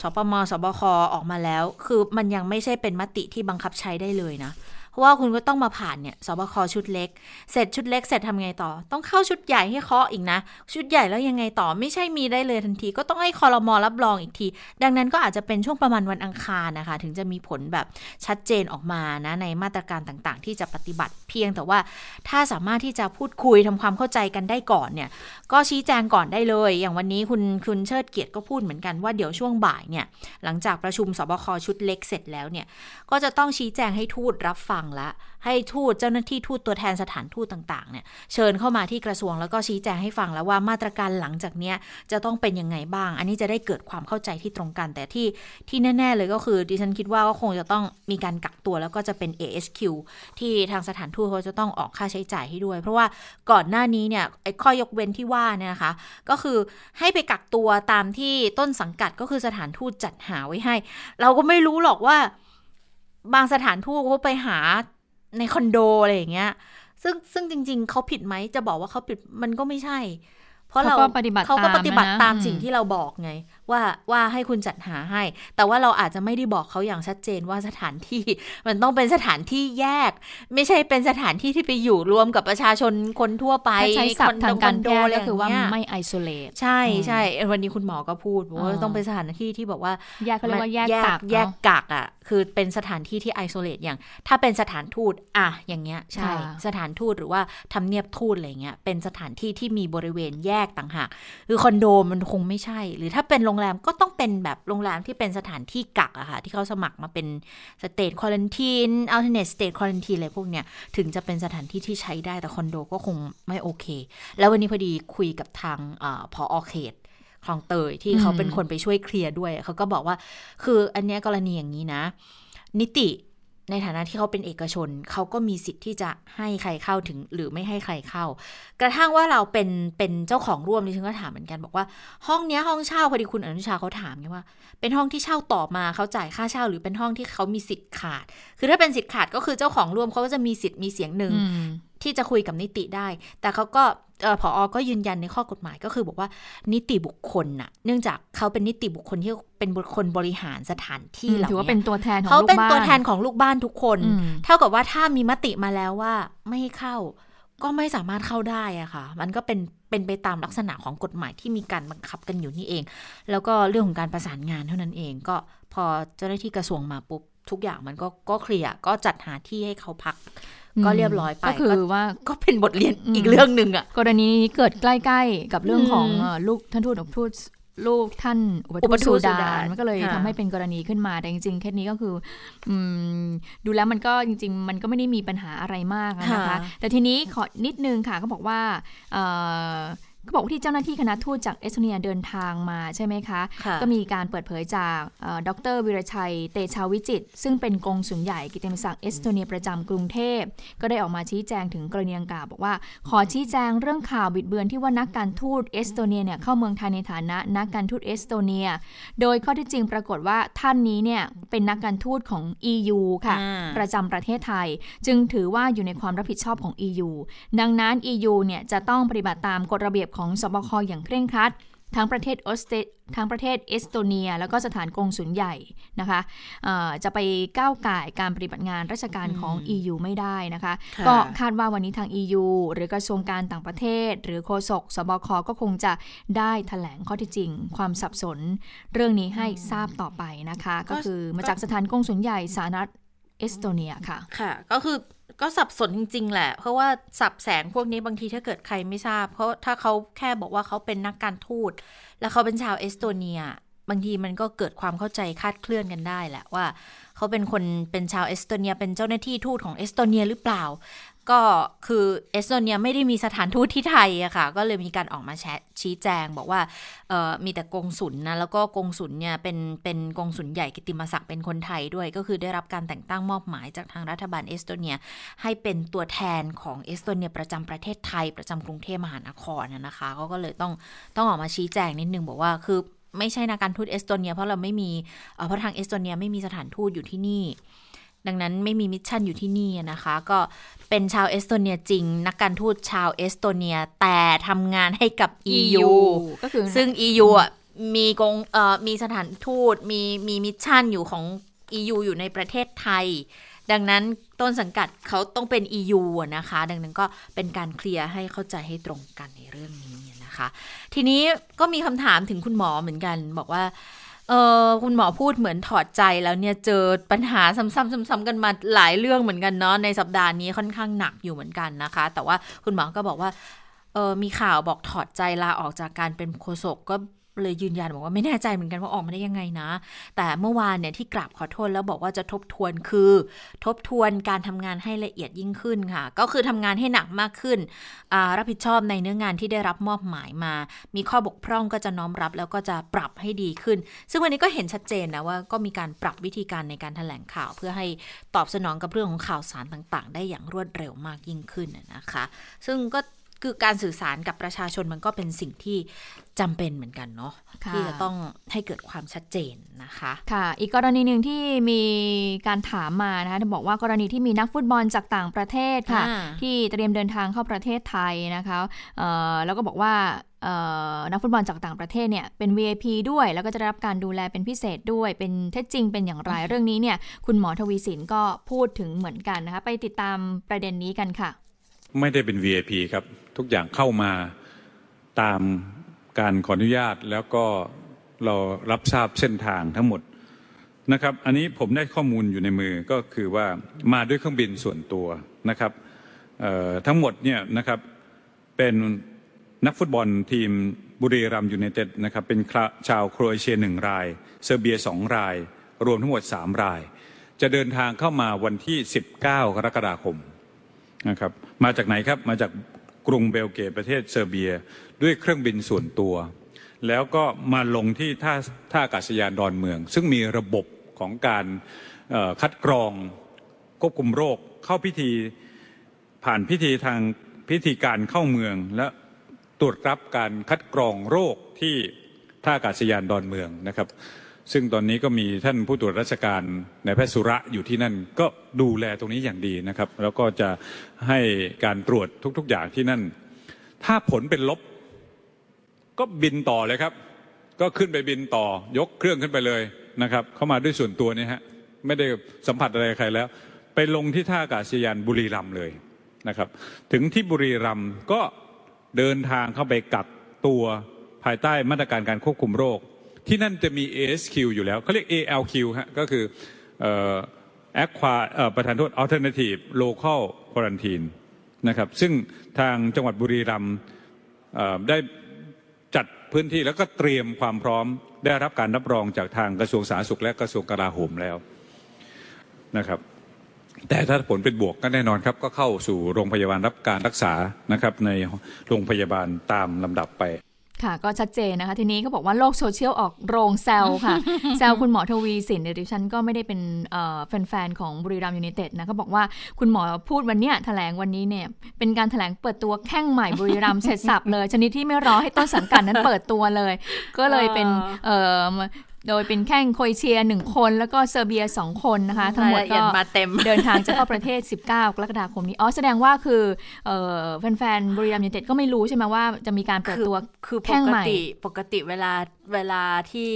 สปมสบคออกมาแล้ว คือมันยังไม่ใช่เป็นมติที่บังคับใช้ได้เลยนะ เพราะว่าคุณก็ต้องมาผ่านเนี่ยสบคชุดเล็ก เสร็จชุดเล็กเสร็จทำไงต่อ ต้องเข้าชุดใหญ่ให้เคาะอีกนะ ชุดใหญ่แล้วยังไงต่อไม่ใช่มีได้เลยทันที ก็ต้องให้คอรมอรับรองอีกที ดังนั้นก็อาจจะเป็นช่วงประมาณวันอังคารนะคะ ถึงจะมีผลแบบชัดเจนออกมานะในมาตรการต่างๆ ที่จะปฏิบัติเพียงแต่ว่าถ้าสามารถที่จะพูดคุยทำความเข้าใจกันได้ก่อนเนี่ยก็ชี้แจงก่อนได้เลย อย่างวันนี้คุณคุณเชิดเกียรติก็พูดเหมือนกันว่าเดี๋ยวช่วงบ่ายเนี่ยหลังจากประชุมสบคชุดเล็กเสร็จแล้วเนี่ยก็จะต้องชี้แจงให้ทูตรับฟังละ ให้ทูตเจ้าหน้าที่ทูตตัวแทนสถานทูตต่างๆเนี่ยเชิญเข้ามาที่กระทรวงแล้วก็ชี้แจงให้ฟังแล้วว่ามาตรการหลังจากเนี้ยจะต้องเป็นยังไงบ้าง อันนี้จะได้เกิดความเข้าใจที่ตรงกัน แต่ที่ที่แน่ ๆ เลยก็คือดิฉันคิดว่าก็คงจะต้องมีการกักตัวแล้วก็จะเป็น ASQ ที่ทางสถานทูตเขาจะต้องออกค่าใช้จ่ายให้ด้วย เพราะว่าก่อนหน้านี้เนี่ยไอ้ข้อยกเว้นที่ว่าเนี่ยนะคะ ก็คือให้ไปกักตัวตามที่ต้นสังกัดก็คือสถานทูตจัดหาไว้ให้ เราก็ไม่รู้หรอกว่า บางสถานทูตเขาไปหาในคอนโดอะไรอย่างเงี้ย ซึ่งซึ่งจริง ๆเขาผิดไหมจะบอกว่าเขาผิดมันก็ไม่ใช่ เพราะเราเขาก็ปฏิบัติเขาก็ปฏิบัติตามนะตามอืมสิ่งที่เราบอกไง ว่าว่าให้คุณจัดหาให้ แต่ว่าเราอาจจะไม่ได้บอกเขาอย่างชัดเจนว่าสถานที่ มันต้องเป็นสถานที่แยก ไม่ใช่เป็นสถานที่ที่ไปอยู่รวมกับประชาชนคนทั่วไปถ้าใช้ศัพท์ทางการแพทย์อะก็คือว่าย่งเงี้ยไม่ isolate ใช่ใช่วันนี้คุณหมอก็พูดบอกว่าอ่าต้องเป็นสถานที่ที่บอกว่าแยกเขาเรียกว่าแยกแยกักแยกเนาะกักอะคือเป็นสถานที่ที่ isolate อย่าง ถ้าเป็นสถานทูตอะอย่างเงี้ยใช่ค่ะสถานทูตหรือว่าทำเนียบทูตอะไรเงี้ยเป็นสถานที่ที่มีบริเวณแยกต่างหากคือคอนโดมันคงไม่ใช่ หรือถ้าเป็นโรงแรมก็ต้องเป็นแบบโรงแรมที่เป็นสถานที่กักอะค่ะ ที่เขาสมัครมาเป็น state quarantine alternate state quarantine อะไรพวกเนี้ยถึงจะเป็นสถานที่ที่ใช้ได้แต่คอนโดก็คงไม่โอเค แล้ววันนี้พอดีคุยกับทางอ่าผอ.เขต คลองเตยที่เขาเป็นคนไปช่วยเคลียร์ด้วย เขาก็บอกว่า คืออันเนี้ยกรณีอย่างนี้นะ นิติในฐานะที่เขาเป็นเอกชน เขาก็มีสิทธิ์ที่จะให้ใครเข้าถึง หรือไม่ให้ใครเข้า กระทั่งว่าเราเป็นเป็นเจ้าของร่วมดิฉันก็ถามเหมือนกันบอกว่าห้องเนี้ยห้องเช่าพอดีคุณอนุชาเขาถามไงว่า เป็นห้องที่เช่าต่อมาเขาจ่ายค่าเช่า หรือเป็นห้องที่เขามีสิทธิ์ขาด คือถ้าเป็นสิทธิ์ขาดก็คือเจ้าของร่วมเขาก็จะมีสิทธิ์มีเสียงหนึ่งอืมที่จะคุยกับนิติได้ แต่เขาก็ เออผอก็ยืนยันในข้อกฎหมายก็คือบอกว่านิติบุคคลน่ะ เนื่องจากเขาเป็นนิติบุคคลที่เป็นบุคคลบริหารสถานที่เหล่าถือว่านี้เป็นตัวแทนของเขาลูกเป็นบ้านตัวแทนของลูกบ้านทุกคนอืมเท่ากับว่าถ้ามีมติมาแล้วว่าไม่ให้เข้า ก็ไม่สามารถเข้าได้อะค่ะ มันก็เป็นเป็นไปตามลักษณะของกฎหมายที่มีการบังคับกันอยู่นี่เอง แล้วก็เรื่องของการประสานงานเท่านั้นเองก็พอเจ้าหน้าที่กระทรวงมาปุ๊บทุกอย่างมันก็ก็เคลียร์ก็จัดหาที่ให้เขาพัก ก็เรียบร้อยไป ก็คือว่าก็เป็นบทเรียนอืมอีกเรื่องหนึ่งอะกรณีนี้เกิดใกล้ ๆ กับเรื่องของอืมเอ่อลูกท่านทูตอุปทูตลูกท่านอุปอุปทูทูตตซูซูดาดานนมันก็เลยค่ะทำให้เป็นกรณีขึ้นมาแต่จริงๆเคสนี้ก็คืออืมดูแล้วมันก็จริง ๆ มันก็ไม่ได้มีปัญหาอะไรมากอะนะคะ แต่ทีนี้ขอนิดนึงค่ะก็บอกว่าเอ่อ ก็บอกว่าที่เจ้าหน้าที่คณะทูตจากเอสโตเนียเดินทางมาใช่ไหมคะค่ะก็มีการเปิดเผยจากเอ่อดร.วีรชัย เตชะวิจิตร์ซึ่งเป็นกงสุลใหญ่กิตติมศักดิ์เอสโตเนียประจำกรุงเทพ ก็ได้ออกมาชี้แจงถึงกรณีดังกล่าวบอกว่าขอชี้แจงเรื่องข่าวบิดเบือนที่ว่านักการทูตเอสโตเนียเนี่ยเข้าเมืองไทยในฐานะนักการทูตเอสโตเนีย โดยข้อที่จริงปรากฏว่าท่านนี้เนี่ยเป็นนักการทูตของ EU ค่ะอ่าประจำประเทศไทย จึงถือว่าอยู่ในความรับผิดชอบของ EU ดังนั้น EU เนี่ยจะต้องปฏิบัติตามกฎระเบียบของสบคอย่างเคร่งครัดทั้งประเทศออสเตรทั้งประเทศเอสโตเนีย แล้วก็สถานกงสุลใหญ่นะคะเอ่อจะไปก้าวก่ายการปฏิบัติงานราชการของ EU ไม่ได้นะคะค่ะก็คาดว่าวันนี้ทาง EU หรือกระทรวงการต่างประเทศ หรือโฆษกสบคก็คงจะได้แถลงข้อเท็จจริง ความสับสนเรื่องนี้ให้ทราบต่อไปนะคะ ก็คือมาจากสถานกงสุลใหญ่สาธารณรัฐเอสโตเนียค่ะ ค่ะ ก็คือ ก็สับสนจริง ๆ แหละ เพราะว่าศัพท์แสงพวกนี้บางทีถ้าเกิดใครไม่ทราบ เพราะถ้าเขาแค่บอกว่าเขาเป็นนักการทูต แล้วเขาเป็นชาวเอสโตเนีย บางทีมันก็เกิดความเข้าใจคลาดเคลื่อนกันได้แหละว่า เขาเป็นคนเป็นชาวเอสโตเนีย เป็นเจ้าหน้าที่ทูตของเอสโตเนียหรือเปล่า ก็คือเอสโตเนียไม่ได้มีสถานทูตที่ไทยอะค่ะ ก็เลยมีการออกมาแชชี้แจงบอกว่ามีแต่กงสุลนะแล้วก็กงสุลเนี่ยเป็นเป็นกงสุลใหญ่กิตติมศักดิ์เป็นคนไทยด้วย ก็คือได้รับการแต่งตั้งมอบหมายจากทางรัฐบาลเอสโตเนีย ให้เป็นตัวแทนของเอสโตเนีย ประจำประเทศไทยประจำกรุงเทพมหานครนะนะคะเขาก็เลยต้องต้องออกมาชี้แจงนิดนึงบอกว่าคือไม่ใช่นักการทูตเอสโตเนียเพราะเราไม่มีเพราะทางเอสโตเนียไม่มีสถานทูตอยู่ที่นี่ ดังนั้นไม่มี mission อยู่ที่นี่นะคะ ก็เป็นชาวเอสโตเนียจริง นักการทูตชาวเอสโตเนียแต่ทำงานให้กับ EU ก็คือซึ่ง EU อะมีกงเอ่อมีสถานทูตมีมี mission อยู่ของ EU อยู่ในประเทศไทย ดังนั้นต้นสังกัดเขาต้องเป็น EU นะคะ ดังนั้นก็เป็นการเคลียร์ให้เข้าใจให้ตรงกันในเรื่องนี้นะคะ ทีนี้ก็มีคำถามถึงคุณหมอเหมือนกัน บอกว่า เออคุณหมอพูดเหมือนถอดใจแล้วเนี่ยเจอปัญหาซ้ำๆซ้ำๆกันมาหลายเรื่องเหมือนกันเนาะในสัปดาห์นี้ค่อนข้างหนักอยู่เหมือนกันนะคะ แต่ว่าคุณหมอก็บอกว่าเออมีข่าวบอกถอดใจลาออกจากการเป็นโฆษกก็ เลยยืนยันบอกว่าไม่แน่ใจเหมือนกันว่าออกมาได้ยังไงนะ แต่เมื่อวานเนี่ยที่กราบขอโทษแล้วบอกว่าจะทบทวนคือ ทบทวนการทำงานให้ละเอียดยิ่งขึ้นค่ะ ก็คือทำงานให้หนักมากขึ้น รับผิดชอบในเนื้องานที่ได้รับมอบหมายมา มีข้อบกพร่องก็จะน้อมรับแล้วก็จะปรับให้ดีขึ้น ซึ่งวันนี้ก็เห็นชัดเจนนะว่าก็มีการปรับวิธีการในการถแถลงข่าว เพื่อให้ตอบสนองกับเรื่องของข่าวสารต่าง ๆ ได้อย่างรวดเร็วมากยิ่งขึ้นนะคะ ซึ่งก็คือการสื่อสารกับประชาชนมันก็เป็นสิ่งที่ จำเป็นเหมือนกันเนาะที่จะต้องให้เกิดความชัดเจนนะคะค่ะ อีกกรณีหนึ่งที่มีการถามมานะคะบอกว่ากรณีที่มีนักฟุตบอลจากต่างประเทศค่ะ ที่เตรียมเดินทางเข้าประเทศไทยนะคะแล้วก็บอกว่านักฟุตบอลจากต่างประเทศเนี่ยเป็น VIP ด้วย แล้วก็จะได้รับการดูแลเป็นพิเศษด้วย เป็นเท็จจริงเป็นอย่างไรเรื่องนี้เนี่ยคุณหมอทวีสินก็พูดถึงเหมือนกันนะคะไปติดตามประเด็นนี้กันค่ะ ไม่ได้เป็น VIP ครับ ทุกอย่างเข้ามาตาม การขออนุญาตแล้วก็เรารับทราบเส้นทางทั้งหมดนะครับ อันนี้ผมได้ข้อมูลอยู่ในมือก็คือว่ามาด้วยเครื่องบินส่วนตัวนะครับทั้งหมดเนี่ยนะครับเป็นนักฟุตบอลทีมบุรีรัมย์ยูไนเต็ดนะครับเป็นชาวโครเอเชียหนึ่งราย เซอร์เบียสองราย รวมทั้งหมดสามราย จะเดินทางเข้ามาวันที่ 19 กรกฎาคมนะครับมาจากไหนครับมาจาก กรุงเบลเกรดประเทศเซอร์เบีย ด้วยเครื่องบินส่วนตัว แล้วก็มาลงที่ท่าท่าอากาศยานดอนเมือง ซึ่งมีระบบของการคัดกรองควบคุมโรคเข้าพิธีผ่านพิธีทางพิธีการเข้าเมือง และตรวจรับการคัดกรองโรคที่ท่าอากาศยานดอนเมืองนะครับ ซึ่งตอนนี้ก็มีท่านผู้ตรวจราชการในแพทย์สุระอยู่ที่นั่น ก็ดูแลตรงนี้อย่างดีนะครับ แล้วก็จะให้การตรวจทุก ๆ อย่างที่นั่น ถ้าผลเป็นลบ ก็บินต่อเลยครับ ก็ขึ้นไปบินต่อยกเครื่องขึ้นไปเลยนะครับ เข้ามาด้วยส่วนตัวนี่ฮะไม่ได้สัมผัสอะไรใครแล้ว ไปลงที่ท่าอากาศยานบุรีรัมย์เลยนะครับ ถึงที่บุรีรัมย์ก็เดินทางเข้าไปกักตัวภายใต้มาตรการการควบคุมโรค ที่นั่นจะมี ASQ อยู่แล้วเขาเรียก ALQ ฮะก็คือเอ่อ Aqua เอ่อประธานโทษ Alternative Local Quarantine นะครับซึ่งทางจังหวัดบุรีรัมย์ได้จัดพื้นที่แล้วก็เตรียมความพร้อมได้รับการรับรองจากทางกระทรวงสาธารณสุขและกระทรวงกลาโหมแล้วนะครับ แต่ถ้าผลเป็นบวกก็แน่นอนครับ ก็เข้าสู่โรงพยาบาลรับการรักษานะครับในโรงพยาบาลตามลำดับไป ค่ะก็ชัดเจนนะคะ ทีนี้เขาบอกว่าโลกโซเชียลออกโรงแซวค่ะ แซวคุณหมอทวีศิลป์ดิฉันก็ไม่ได้เป็นแฟนๆ ของบุรีรัมย์ยูไนเต็ดนะเขาบอกว่าคุณหมอพูดวันนี้แถลงวันนี้เนี่ย เป็นการแถลงเปิดตัวแข้งใหม่บุรีรัมเสร็จสับเลย ชนิดที่ไม่รอให้ต้นสังกัดนั้นเปิดตัวเลย ก็เลยเป็น โดยเป็นแข้งโคยเชียหนึ่งคน แล้วก็เซอร์เบียสองคนนะคะ ทั้งหมดก็เดินทางจะเข้าประเทศ 19 กรกฎาคมนี้ อ๋อ แสดงว่าคือแฟนๆบริยามยูเต็ดก็ไม่รู้ใช่ไหมว่าจะมีการเปิดตัวคือแข้งใหม่ปกติเวลาเวลาที่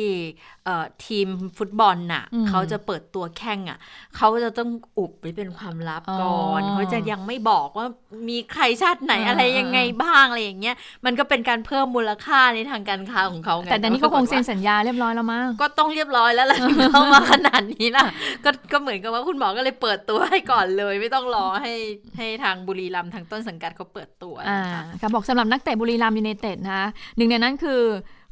ทีมฟุตบอลน่ะ เขาจะเปิดตัวแข่งอะ เขาจะต้องอุบไว้เป็นความลับก่อนเขาจะยังไม่บอกว่ามีใครชาติไหนอะไรยังไงบ้างอะไรอย่างเงี้ยมันก็เป็นการเพิ่มมูลค่าในทางการค้าของเขาไงแต่ตอนนี้เขาคงเซ็นสัญญาเรียบร้อยแล้วมั้งก็ต้องเรียบร้อยแล้วแหละเข้ามาขนาดนี้ล่ะก็ก็เหมือนกับว่าคุณหมอก็เลยเปิดตัวให้ก่อนเลย ไม่ต้องรอให้ให้ทางบุรีรัมทางต้นสังกัดเขาเปิดตัวอ่าค่ะบอกสำหรับนักเตะบุรีรัมยูเนเต็ดนะคะหนึ่งในนั้นคือ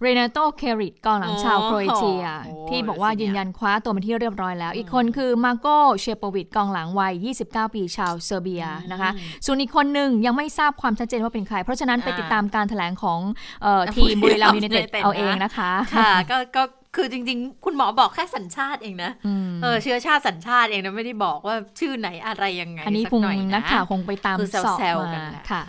เรเนโตเคริตกองหลังชาวโครเอเชีย ที่บอกว่ายืนยันคว้าตัวมาที่เรียบร้อยแล้ว อีกคนคือมาร์โกเชโปวิชกองหลังวัย 29 ปีชาวเซอร์เบียนะคะส่วนอีกคนหนึ่งยังไม่ทราบความชัดเจนว่าเป็นใคร เพราะฉะนั้นไปติดตามการแถลงของทีมบุรีรัมย์ยูไนเต็ดเอาเองนะคะค่ะก็คือจริง ๆ คุณหมอบอกแค่สัญชาติเองนะ เออเชื้อชาติสัญชาติเองนะ ไม่ได้บอกว่าชื่อไหนอะไรยังไง อันนี้คงนักข่าวคงไปตามสอบมาค่ะ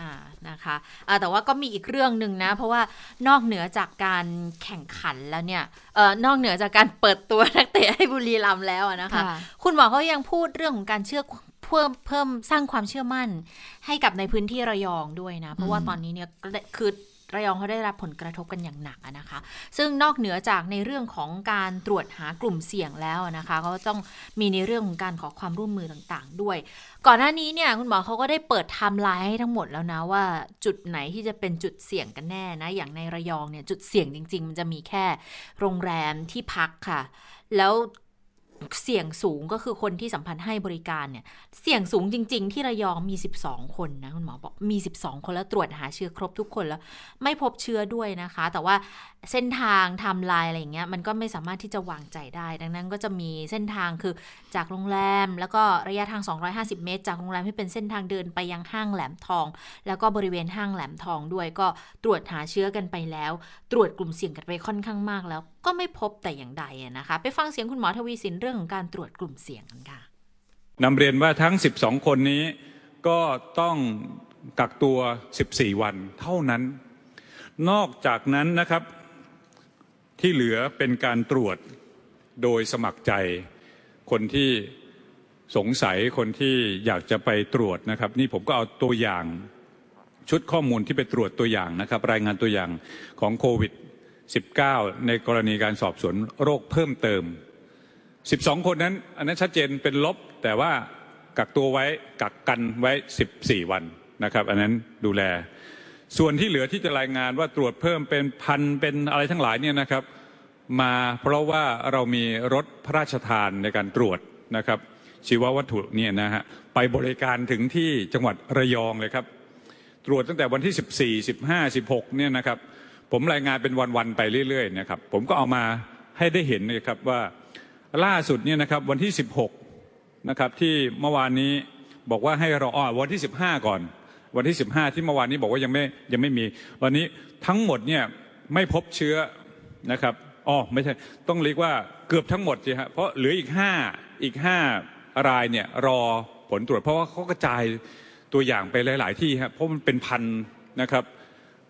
นะคะแต่ว่าก็มีอีกเรื่องหนึ่งนะ เพราะว่านอกเหนือจากการแข่งขันแล้วเนี่ยเออนอกเหนือจากการเปิดตัวนักเตะให้บุรีรัมแล้วนะคะ คุณหมอเขายังพูดเรื่องของการเชื่อเพิ่มเพิ่มสร้างความเชื่อมั่นให้กับในพื้นที่ระยองด้วยนะ เพราะว่าตอนนี้เนี่ยคือ ระยองเขาได้รับผลกระทบกันอย่างหนักนะคะ ซึ่งนอกเหนือจากในเรื่องของการตรวจหากลุ่มเสี่ยงแล้วนะคะเขาต้องมีในเรื่องของการขอความร่วมมือต่างๆ ด้วย ก่อนหน้านี้เนี่ยคุณหมอเขาก็ได้เปิดไทม์ไลน์ให้ทั้งหมดแล้วนะว่าจุดไหนที่จะเป็นจุดเสี่ยงกันแน่นะอย่างในระยองเนี่ยจุดเสี่ยงจริง ๆ มันจะมีแค่โรงแรมที่พักค่ะ แล้ว เสี่ยงสูงก็คือคนที่สัมพันธ์ให้บริการเนี่ย เสี่ยงสูงจริง ๆ ที่ระยองมี 12 คนนะคุณหมอบอกมี 12 คนแล้วตรวจหาเชื้อครบทุกคนแล้ว ไม่พบเชื้อด้วยนะคะ แต่ว่าเส้นทางทม์ไลน์อะไรอย่างเงี้ยมันก็ไม่สามารถที่จะวางใจได้ ดังนั้นก็จะมีเส้นทางคือจากโรงแรม แล้วก็ระยะทาง 250 เมตร จากโรงแรมที่เป็นเส้นทางเดินไปยังห้างแหลมทอง แล้วก็บริเวณห้างแหลมทองด้วยก็ตรวจหาเชื้อกันไปแล้ว ตรวจกลุ่มเสี่ยงกันไปค่อนข้างมากแล้ว ก็ไม่พบแต่อย่างใดนะคะ ไปฟังเสียงคุณหมอทวีสินเรื่องของการตรวจกลุ่มเสี่ยงกันค่ะนำเรียนว่าทั้ง 12 คนนี้ก็ต้องกักตัว 14 วันเท่านั้น นอกจากนั้นนะครับที่เหลือเป็นการตรวจโดยสมัครใจ คนที่สงสัยคนที่อยากจะไปตรวจนะครับ นี่ผมก็เอาตัวอย่างชุดข้อมูลที่ไปตรวจตัวอย่างนะครับ รายงานตัวอย่างของโควิด 19 ในกรณีการสอบสวนโรคเพิ่มเติม 12 คนนั้น อันนั้นชัดเจนเป็นลบ แต่ว่ากักตัวไว้กักกันไว้ 14 วันนะครับ อันนั้นดูแล ส่วนที่เหลือที่จะรายงานว่าตรวจเพิ่มเป็นพันเป็นอะไรทั้งหลายเนี่ยนะครับ มาเพราะว่าเรามีรถพระราชทานในการตรวจนะครับ ชีววัตถุเนี่ยนะฮะไปบริการถึงที่จังหวัดระยองเลยครับ ตรวจตั้งแต่วันที่ 14 15 16เนี่ยนะครับ ผมรายงานเป็นวันๆไปเรื่อยๆนะครับผมก็เอามาให้ได้เห็นนะครับว่าล่าสุดเนี่ยนะครับวันที่ 16นะครับที่เมื่อวานนี้บอกว่าให้ราอ๋อวันที่ 15 ก่อน วันที่ 15 ที่เมื่อวานนี้บอกว่ายังไม่ยังไม่มี วันนี้ทั้งหมดเนี่ยไม่พบเชื้อนะครับอ๋อไม่ใช่ต้องเรียกว่าเกือบทั้งหมดสิฮะเพราะเหลืออีกห้าอีกห้ารายเนี่ยรอผลตรวจเพราะว่าเขากระจายตัวอย่างไปหลาย ๆ ที่ฮะเพราะมันเป็นพันนะครับ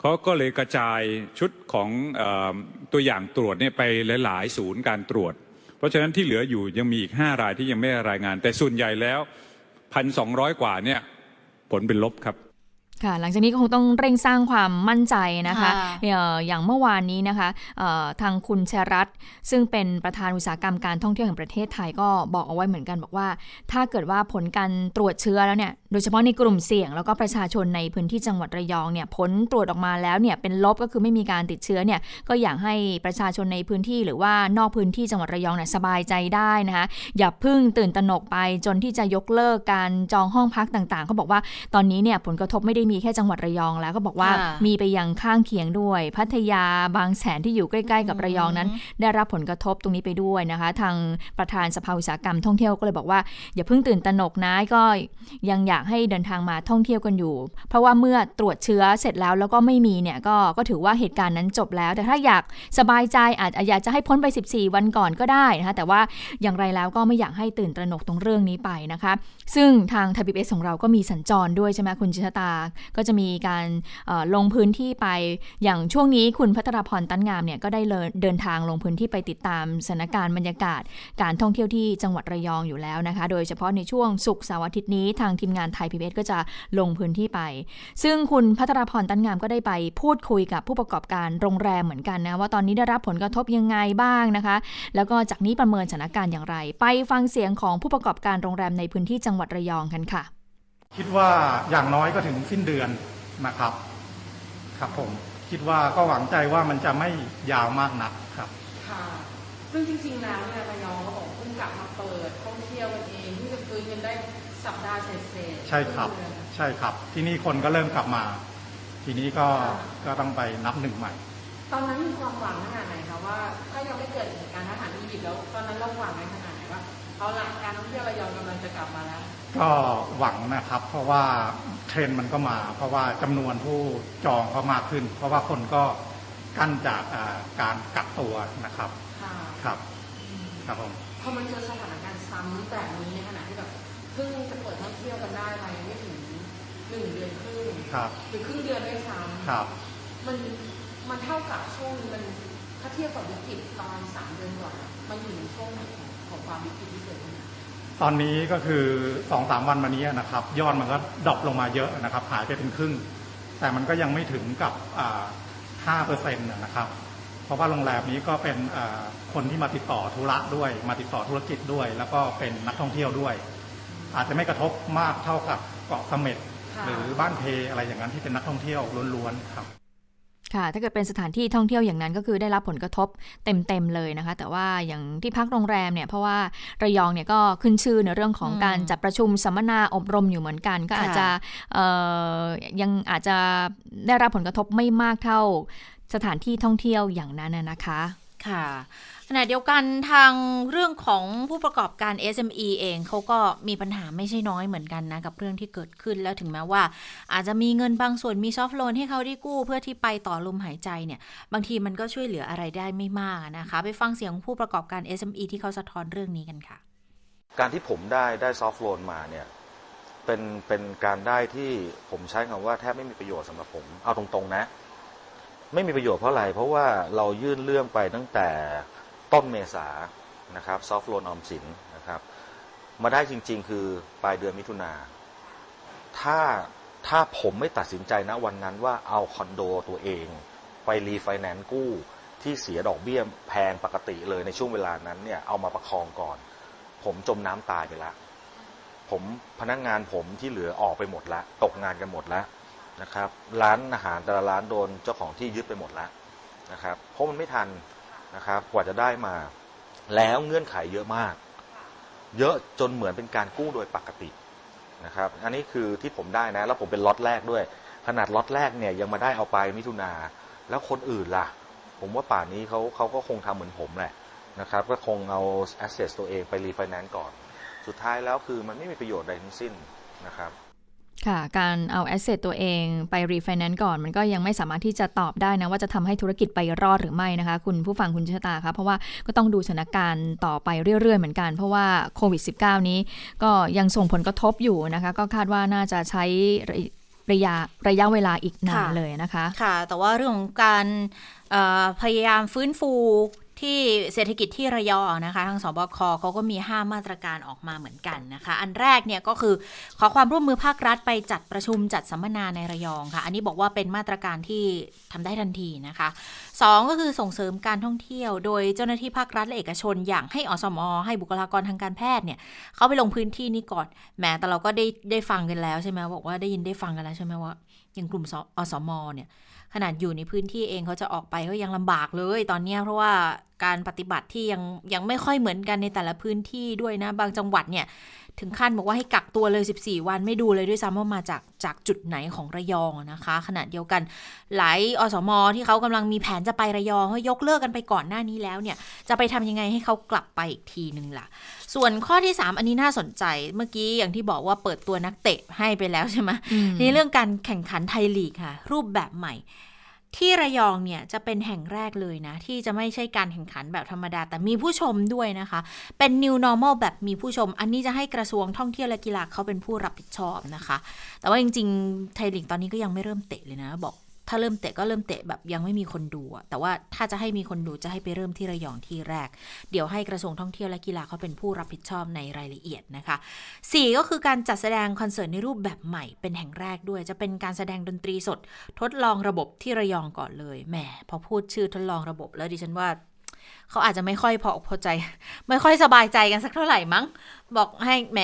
เขาก็เลยกระจายชุดของเออตัวอย่างตรวจเนี่ยไปหลาย ๆ ศูนย์การตรวจ เพราะฉะนั้นที่เหลืออยู่ยังมีอีกห้ารายที่ยังไม่ได้รายงาน แต่ส่วนใหญ่แล้วพันสองร้อยกว่าเนี่ยผลเป็นลบครับค่ะหลังจากนี้ก็คงต้องเร่งสร้างความมั่นใจนะคะค่ะเอ่ออย่างเมื่อวานนี้นะคะเอ่อทางคุณชรัตน์ซึ่งเป็นประธานอุตสาหกรรมการท่องเที่ยวแห่งประเทศไทยก็บอกเอาไว้เหมือนกันบอกว่า ถ้าเกิดว่าผลการตรวจเชื้อแล้วเนี่ย โดยเฉพาะในกลุ่มเสี่ยงแล้วก็ประชาชนในพื้นที่จังหวัดระยองเนี่ยผลตรวจออกมาแล้วเนี่ยเป็นลบก็คือไม่มีการติดเชื้อเนี่ยก็อยากให้ประชาชนในพื้นที่หรือว่านอกพื้นที่จังหวัดระยองเนี่ยสบายใจได้นะคะอย่าเพึ่งตื่นตระหนกไปจนที่จะยกเลิกการจองห้องพักต่างๆเขาบอกว่าตอนนี้เนี่ยผลกระทบไม่ได้มีแค่จังหวัดระยองแล้วก็บอกว่าค่ะมีไปยังข้างเคียงด้วย พัทยาบางแสนที่อยู่ใกล้ ๆ กับระยองนั้น ได้รับผลกระทบตรงนี้ไปด้วยนะคะ ทางประธานสภาอุตสาหกรรมท่องเที่ยวก็เลยบอกว่าอย่าเพิ่งตื่นตระหนกนะก็ยังอยากให้เดินทางมาท่องเที่ยวกันอยู่ เพราะว่าเมื่อตรวจเชื้อเสร็จแล้วแล้วก็ไม่มีเนี่ยก็ก็ถือว่าเหตุการณ์นั้นจบแล้ว แต่ถ้าอยากสบายใจอาจอยากจะให้พ้นไป 14 วันก่อนก็ได้นะคะแต่ว่าอย่างไรแล้วก็ไม่อยากให้ตื่นตระหนกตรงเรื่องนี้ไปนะคะ ซึ่งทางไทยพีบีเอสของเราก็มีสัญจรด้วยใช่ไหมคุณจิตตา ก็จะมีการลงพื้นที่ไปอย่างช่วงนี้คุณภัทราพรตั๊นงามเนี่ยก็ได้เลยเดินทางลงพื้นที่ไปติดตามสถานการณ์บรรยากาศ การท่องเที่ยวที่จังหวัดระยองอยู่แล้วนะคะ โดยเฉพาะในช่วงศุกร์เสาร์อาทิตย์นี้ทางทีมงานไทยพีบีเอสก็จะลงพื้นที่ไป ซึ่งคุณพัทรพรตั้นงามก็ได้ไปพูดคุยกับผู้ประกอบการโรงแรมเหมือนกันนะว่าตอนนี้ได้รับผลกระทบยังไงบ้างนะคะ แล้วก็จากนี้ประเมินสถานการณ์อย่างไร ไปฟังเสียงของผู้ประกอบการโรงแรมในพื้นที่จังหวัดระยองกันค่ะ คิดว่าอย่างน้อยก็ถึงสิ้นเดือนนะครับ ครับผมคิดว่าก็หวังใจว่ามันจะไม่ยาวมากนักครับค่ะซึ่งจริงๆแล้วเนี่ยระยองเขาบอกเพิ่งกลับมาเปิดท่องเที่ยวกันเองเพิ่งจะฟื้นกันได้ สัปดาห์เศษๆใช่ครับเดือนใช่ครับ ที่นี่คนก็เริ่มกลับมา ทีนี้ก็ก็ต้องไปนับหนึ่งใหม่ ตอนนั้นมีความหวังขนาดไหนคะว่า ถ้ายังไม่เกิดเหตุการณ์ทหารอียิปต์แล้ว ตอนนั้นเราหวังในขนาดไหนว่าเอาละการท่องเที่ยวระยองกำลังจะกลับมาแล้ว ก็หวังนะครับ เพราะว่าเทรนด์มันก็มา เพราะว่าจำนวนผู้จองก็มากขึ้น เพราะว่าคนก็กั้นจากอ่าการกักตัวนะครับค่ะครับอืมครับผมพอมันเจอสถานการณ์ซ้ำแบบนี้ในขณะ ได้ไปไม่ถึงหนึ่งเดือนครึ่งครับหรือครึ่งเดือนด้วยซ้ำครับ มันมันเท่ากับช่วงมันถ้าเทียบกับวิกฤตตอนสามเดือนก่อนอะมันอยู่ในช่วงไหนของของความวิกฤตที่เกิดขึ้นอะตอนนี้ก็คือสองสามวันมานี้นะครับ ยอดมันก็ drop ลงมาเยอะนะครับ หายไปเป็นครึ่ง แต่มันก็ยังไม่ถึงกับอ่า5เปอร์เซ็นต์นะครับ เพราะว่าโรงแรมนี้ก็เป็นคนที่มาติดต่อธุระด้วย มาติดต่อธุรกิจด้วย แล้วก็เป็นนักท่องเที่ยวด้วย อาจจะไม่กระทบมากเท่ากับเกาะเสม็ดหรือบ้านเพอะไรอย่างนั้นที่เป็นนักท่องเที่ยวล้วนๆครับค่ะ ถ้าเกิดเป็นสถานที่ท่องเที่ยวอย่างนั้นก็คือได้รับผลกระทบเต็มๆเลยนะคะ แต่ว่าอย่างที่พักโรงแรมเนี่ย เพราะว่าระยองเนี่ยก็ขึ้นชื่อในเรื่องของการจัดประชุมสัมมนาอบรมอยู่เหมือนกัน ก็อาจจะยังอาจจะได้รับผลกระทบไม่มากเท่าสถานที่ท่องเที่ยวอย่างนั้นนะคะ ค่ะ ขณะเดียวกันทางเรื่องของผู้ประกอบการ SME เองเขาก็มีปัญหาไม่ใช่น้อยเหมือนกันนะ กับเรื่องที่เกิดขึ้นแล้วถึงแม้ว่า อาจจะมีเงินบางส่วนมีซอฟท์โลนให้เขาได้กู้ เพื่อที่ไปต่อลมหายใจเนี่ย บางทีมันก็ช่วยเหลืออะไรได้ไม่มากนะคะ ไปฟังเสียงผู้ประกอบการ SME ที่เขาสะท้อนเรื่องนี้กันค่ะ การที่ผมได้ได้ซอฟท์โลนมาเนี่ยเป็นเป็นการได้ที่ผมใช้คำว่าแทบไม่มีประโยชน์สำหรับผมเอาตรงๆนะ ไม่มีประโยชน์เพราะอะไรเพราะว่าเรายื่นเรื่องไปตั้งแต่ ต้นเมษานะครับ soft loan ออมสินนะครับ มาได้จริง ๆ คือปลายเดือนมิถุนาถ้าถ้าผมไม่ตัดสินใจนะวันนั้นว่าเอาคอนโดตัวเอง ไปรีไฟแนนซ์กู้ที่เสียดอกเบี้ยแพงปกติเลยในช่วงเวลานั้นเนี่ยเอามาประคองก่อน ผมจมน้ำตายไปแล้วผมพนักงงานผมที่เหลือออกไปหมดแล้วตกงานกันหมดแล้วนะครับ ร้านอาหารแต่ละร้านโดนเจ้าของที่ยึดไปหมดแล้วนะครับเพราะมันไม่ทัน นะครับ กว่าจะได้มา แล้วเงื่อนไขเยอะมาก เยอะจนเหมือนเป็นการกู้โดยปกตินะครับ อันนี้คือที่ผมได้นะ แล้วผมเป็นล็อตแรกด้วย ขนาดล็อตแรกเนี่ยยังมาได้เอาไปมิถุนา แล้วคนอื่นล่ะ ผมว่าป่านนี้เขาเขาก็คงทำเหมือนผมแหละนะครับ ก็คงเอา asset ตัวเองไปรีไฟแนนซ์ก่อน สุดท้ายแล้วคือมันไม่มีประโยชน์ใดทั้งสิ้นนะครับ ค่ะ การเอา asset ตัวเองไปรีไฟแนนซ์ก่อน มันก็ยังไม่สามารถที่จะตอบได้นะว่าจะทำให้ธุรกิจไปรอดหรือไม่นะคะ คุณผู้ฟังคุณชะตาคะเพราะว่าก็ต้องดูสถานการณ์ต่อไปเรื่อยๆเหมือนกัน เพราะว่าโควิด -19 นี้ก็ยังส่งผลกระทบอยู่นะคะ ก็คาดว่าน่าจะใช้ระยะระยะเวลาอีกนานเลยนะคะ ค่ะ แต่ว่าเรื่องของการพยายามฟื้นฟู ที่เศรษฐกิจที่ระยองนะคะ ทางสบคเขาก็มี 5 มาตรการออกมาเหมือนกันนะคะ อันแรกเนี่ยก็คือขอความร่วมมือภาครัฐไปจัดประชุมจัดสัมมนาในระยองค่ะ อันนี้บอกว่าเป็นมาตรการที่ทำได้ทันทีนะคะ 2 ก็คือส่งเสริมการท่องเที่ยว โดยเจ้าหน้าที่ภาครัฐและเอกชน อย่างให้อสมอให้บุคลากรทางการแพทย์เนี่ยเขาไปลงพื้นที่นี้ก่อนแหมแต่เราก็ได้ได้ฟังกันแล้วใช่ไหมบอกว่าได้ยินได้ฟังกันแล้วใช่ไหมว่าอย่างกลุ่มอสมอเนี่ย ขนาดอยู่ในพื้นที่เองเขาจะออกไปก็ยังลำบากเลย ตอนนี้เพราะว่าการปฏิบัติที่ยังยังไม่ค่อยเหมือนกันในแต่ละพื้นที่ด้วยนะ บางจังหวัดเนี่ย ถึงขั้นบอกว่าให้กักตัวเลย 14 วันไม่ดูเลยด้วยซ้ำว่ามาจากจากจุดไหนของระยองนะคะ ขณะเดียวกันหลายอสมอที่เขากำลังมีแผนจะไประยองเขายกเลิกกันไปก่อนหน้านี้แล้วเนี่ย จะไปทำยังไงให้เขากลับไปอีกทีหนึ่งล่ะ ส่วนข้อที่ 3 อันนี้น่าสนใจเมื่อกี้อย่างที่บอกว่าเปิดตัวนักเตะให้ไปแล้วใช่ไหมในเรื่องการแข่งขันไทยลีกค่ะ รูปแบบใหม่ ที่ระยองเนี่ยจะเป็นแห่งแรกเลยนะ ที่จะไม่ใช่การแข่งขันแบบธรรมดา แต่มีผู้ชมด้วยนะคะ เป็น new normal แบบมีผู้ชม อันนี้จะให้กระทรวงท่องเที่ยวและกีฬาเขาเป็นผู้รับผิดชอบนะคะ แต่ว่าจริงๆ ไทยลีกตอนนี้ก็ยังไม่เริ่มเตะเลยนะ บอก ถ้าเริ่มเตะก็เริ่มเตะแบบยังไม่มีคนดู แต่ว่าถ้าจะให้มีคนดูจะให้ไปเริ่มที่ระยองที่แรก เดี๋ยวให้กระทรวงท่องเที่ยวและกีฬาเขาเป็นผู้รับผิดชอบในรายละเอียดนะคะ 4 ก็คือการจัดแสดงคอนเสิร์ตในรูปแบบใหม่เป็นแห่งแรกด้วย จะเป็นการแสดงดนตรีสด ทดลองระบบที่ระยองก่อนเลย แหม พอพูดชื่อทดลองระบบแล้วดิฉันว่าเขาอาจจะไม่ค่อยพออกพอใจ ไม่ค่อยสบายใจกันสักเท่าไหร่มั้ง บอกให้แหม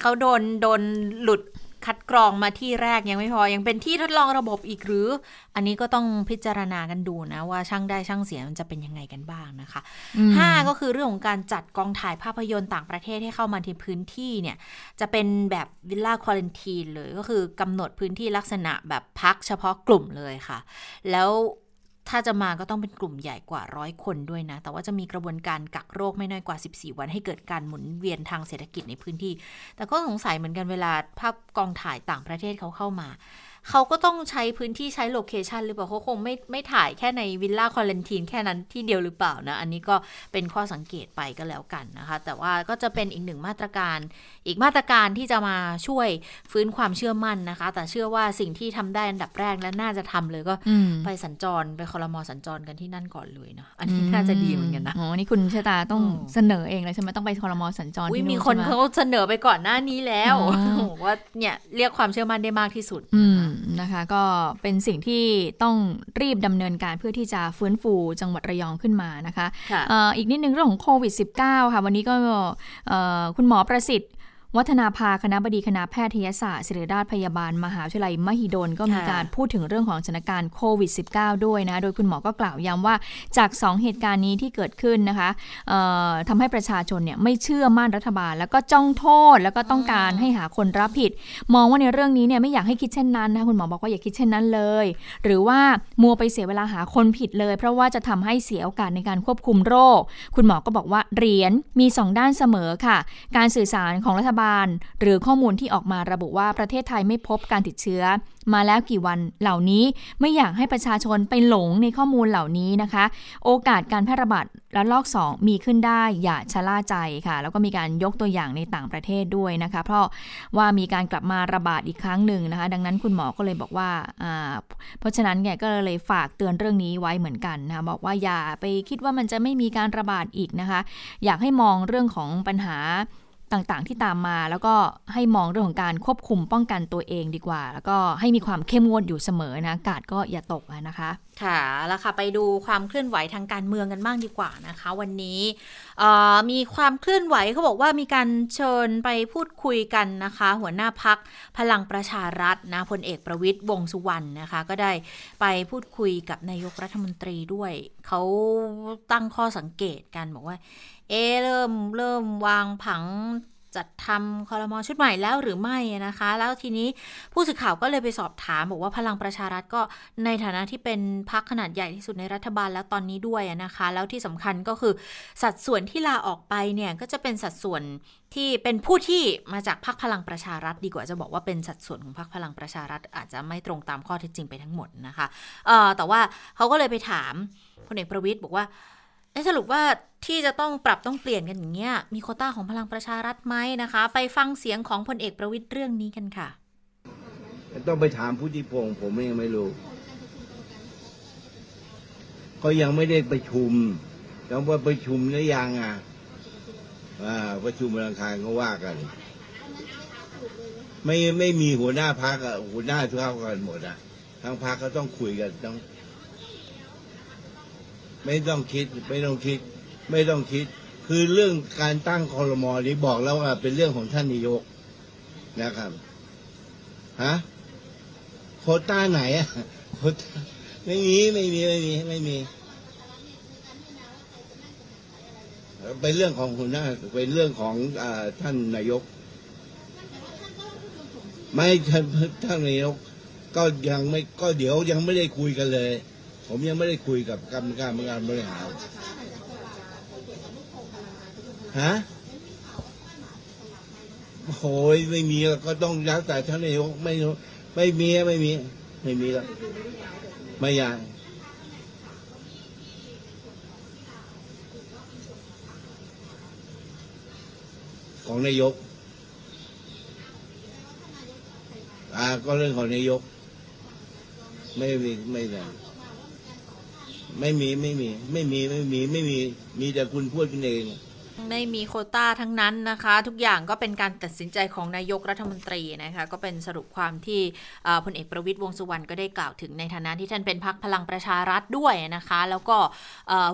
เขาโดนโดนหลุด คัดกรองมาที่แรกยังไม่พอ ยังเป็นที่ทดลองระบบอีกหรือ อันนี้ก็ต้องพิจารณากันดูนะ ว่าช่างได้ช่างเสียมันจะเป็นยังไงกันบ้างนะคะห้าก็คือเรื่องของการจัดกองถ่ายภาพยนตร์ต่างประเทศให้เข้ามาที่พื้นที่เนี่ย จะเป็นแบบวิลล่าควอลันทีนเลยก็คือกำหนดพื้นที่ลักษณะแบบพักเฉพาะกลุ่มเลยค่ะ แล้ว ถ้าจะมาก็ต้องเป็นกลุ่มใหญ่กว่าร้อยคนด้วยนะ แต่ว่าจะมีกระบวนการกักโรคไม่น้อยกว่า 14 วันให้เกิดการหมุนเวียนทางเศรษฐกิจในพื้นที่ แต่ก็สงสัยเหมือนกันเวลาภาพกองถ่ายต่างประเทศเขาเข้ามา เขาก็ต้องใช้พื้นที่ใช้โลเคชันหรือเปล่าเขาคงไม่ไม่ถ่ายแค่ในวิลล่าคอลันทีนแค่นั้นที่เดียวหรือเปล่านะ อันนี้ก็เป็นข้อสังเกตไปก็แล้วกันนะคะ แต่ว่าก็จะเป็นอีกหนึ่งมาตรการ อีกมาตรการที่จะมาช่วยฟื้นความเชื่อมั่นนะคะ แต่เชื่อว่าสิ่งที่ทำได้อันดับแรกและน่าจะทำเลยก็ไปสัญจรไปคอรมอสัญจรกันที่นั่นก่อนเลยเนาะอันนี้น่าจะดีเหมือนกันนะอ๋อนี่คุณชะตาต้องเสนอเองเลยใช่ไหมต้องไปคอรมอสัญจรที่มีคนเขาเสนอไปก่อนหน้านี้แล้วว่าเนี่ยเรียกความเชื่อมั่นได้มากที่สุดอืมนะคะ ก็เป็นสิ่งที่ต้องรีบดำเนินการเพื่อที่จะฟื้นฟูจังหวัดระยองขึ้นมานะคะค่ะเอ่ออีกนิดนึงเรื่องของโควิด -19 ค่ะ วันนี้ก็เอ่อคุณหมอประสิทธิ์ วัฒนาภาคณะบดีคณะแพทยศาสตร์ศิริราชพยาบาล มหาวิทยาลัยมหิดลก็มีการพูดถึงเรื่องของสถานการณ์โควิด -19 ด้วยนะ โดยคุณหมอก็กล่าวย้ำว่าจาก 2 เหตุการณ์นี้ที่เกิดขึ้นนะคะทำให้ประชาชนเนี่ยไม่เชื่อมั่นรัฐบาล แล้วก็จ้องโทษแล้วก็ต้องการให้หาคนรับผิด มองว่าในเรื่องนี้เนี่ยไม่อยากให้คิดเช่นนั้นนะคะคุณหมอบอกว่าอย่าคิดเช่นนั้นเลย หรือว่ามัวไปเสียเวลาหาคนผิดเลย เพราะว่าจะทำให้เสียโอกาสในการควบคุมโรค คุณหมอก็บอกว่าเหรียญมีสองด้านเสมอค่ะ การสื่อสารของรัฐบาลหรือข้อมูลที่ออกมาระบุว่าประเทศไทยไม่พบการติดเชื้อ มาแล้วกี่วันเหล่านี้ไม่อยากให้ประชาชนไปหลงในข้อมูลเหล่านี้นะคะ โอกาสการแพร่ระบาดระลอก 2 มีขึ้นได้อย่าชะล่าใจค่ะ แล้วก็มีการยกตัวอย่างในต่างประเทศด้วยนะคะ เพราะว่ามีการกลับมาระบาดอีกครั้งหนึ่งนะคะ ดังนั้นคุณหมอก็เลยบอกว่า เพราะฉะนั้นเนี่ยก็เลยฝากเตือนเรื่องนี้ไว้เหมือนกันนะคะบอกว่าอย่าไปคิดว่ามันจะไม่มีการระบาดอีกนะคะ อยากให้มองเรื่องของปัญหา ต่างๆ ที่ตามมา แล้วก็ให้มองเรื่องของการควบคุมป้องกันตัวเองดีกว่า แล้วก็ให้มีความเข้มงวดอยู่เสมอนะกาดก็อย่าตกนะคะค่ะแล้วค่ะไปดูความเคลื่อนไหวทางการเมืองกันบ้างดีกว่านะคะ วันนี้มีความเคลื่อนไหวเขาบอกว่ามีการเชิญไปพูดคุยกันนะคะ หัวหน้าพักพลังประชารัฐนะพลเอกประวิตยวงสุวรรณนะคะ ก็ได้ไปพูดคุยกับนายกรัฐมนตรีด้วย เขาตั้งข้อสังเกตกันบอกว่า เอเริ่มเริ่มวางผังจัดทำคอรมอชุดใหม่แล้วหรือไม่นะคะ แล้วทีนี้ผู้สื่อข่าวก็เลยไปสอบถาม บอกว่าพลังประชารัฐก็ในฐานะที่เป็นพรรคขนาดใหญ่ที่สุดในรัฐบาลแล้วตอนนี้ด้วยนะคะ แล้วที่สำคัญก็คือสัดส่วนที่ลาออกไปเนี่ยก็จะเป็นสัดส่วนที่เป็นผู้ที่มาจากพรรคพลังประชารัฐ ดีกว่าจะบอกว่าเป็นสัดส่วนของพรรคพลังประชารัฐ อาจจะไม่ตรงตามข้อเท็จจริงไปทั้งหมดนะคะเออแต่ว่าเขาก็เลยไปถามพลเอกประวิตยบอกว่า สรุปว่าที่จะต้องปรับต้องเปลี่ยนกันอย่างเงี้ยมีโคต้าของพลังประชารัฐไหมนะคะ ไปฟังเสียงของพลเอกประวิตยเรื่องนี้กันค่ะ ต้องไปถามผู้ที่พงผมยังไม่รู้ ก็ยังไม่ได้ประชุมต้องว่าประชุมหรือยังอะประชุมวันอังคารก็ว่ากัน ไม่ไม่มีหัวหน้าพักหัวหน้าเท่ากันหมดอะทั้งพักก็ต้องคุยกันต้อง ไม่ต้องคิดไม่ต้องคิด ไม่ต้องคิด คือเรื่องการตั้งคอรมอนี้บอกแล้วว่าเป็นเรื่องของท่านนายกนะครับฮะโคต้าไหนอะโคต้าไม่มีไม่มีไม่มีไม่มีเป็นเรื่องของหัวหน้าเป็นเรื่องของอท่านนายก ไม่ท่านท่านนายก ก็ยังไม่ก็เดี๋ยวยังไม่ได้คุยกันเลย ผมยังไม่ได้คุยกับกรรมการการบริหารฮะโอ้ยไม่มีก็ต้องแล้วแต่ท่านนายกไม่ไม่มีไม่มี ไม่มีแล้วไม่ยากของนายก อ่าก็เรื่องของนายก ไม่มีไม่ได้ ไม่มีไม่มี ไม่มีไม่มีไม่มีมีแต่คุณพูดกันเองไม่มีโคต้าทั้งนั้นนะคะ ทุกอย่างก็เป็นการตัดสินใจของนายกรัฐมนตรีนะคะก็เป็นสรุปความที่พลเอกประวิตยวงสุวรรณก็ได้กล่าวถึงในฐานะที่ท่านเป็นพักพลังประชารัฐด้วยนะคะ แล้วก็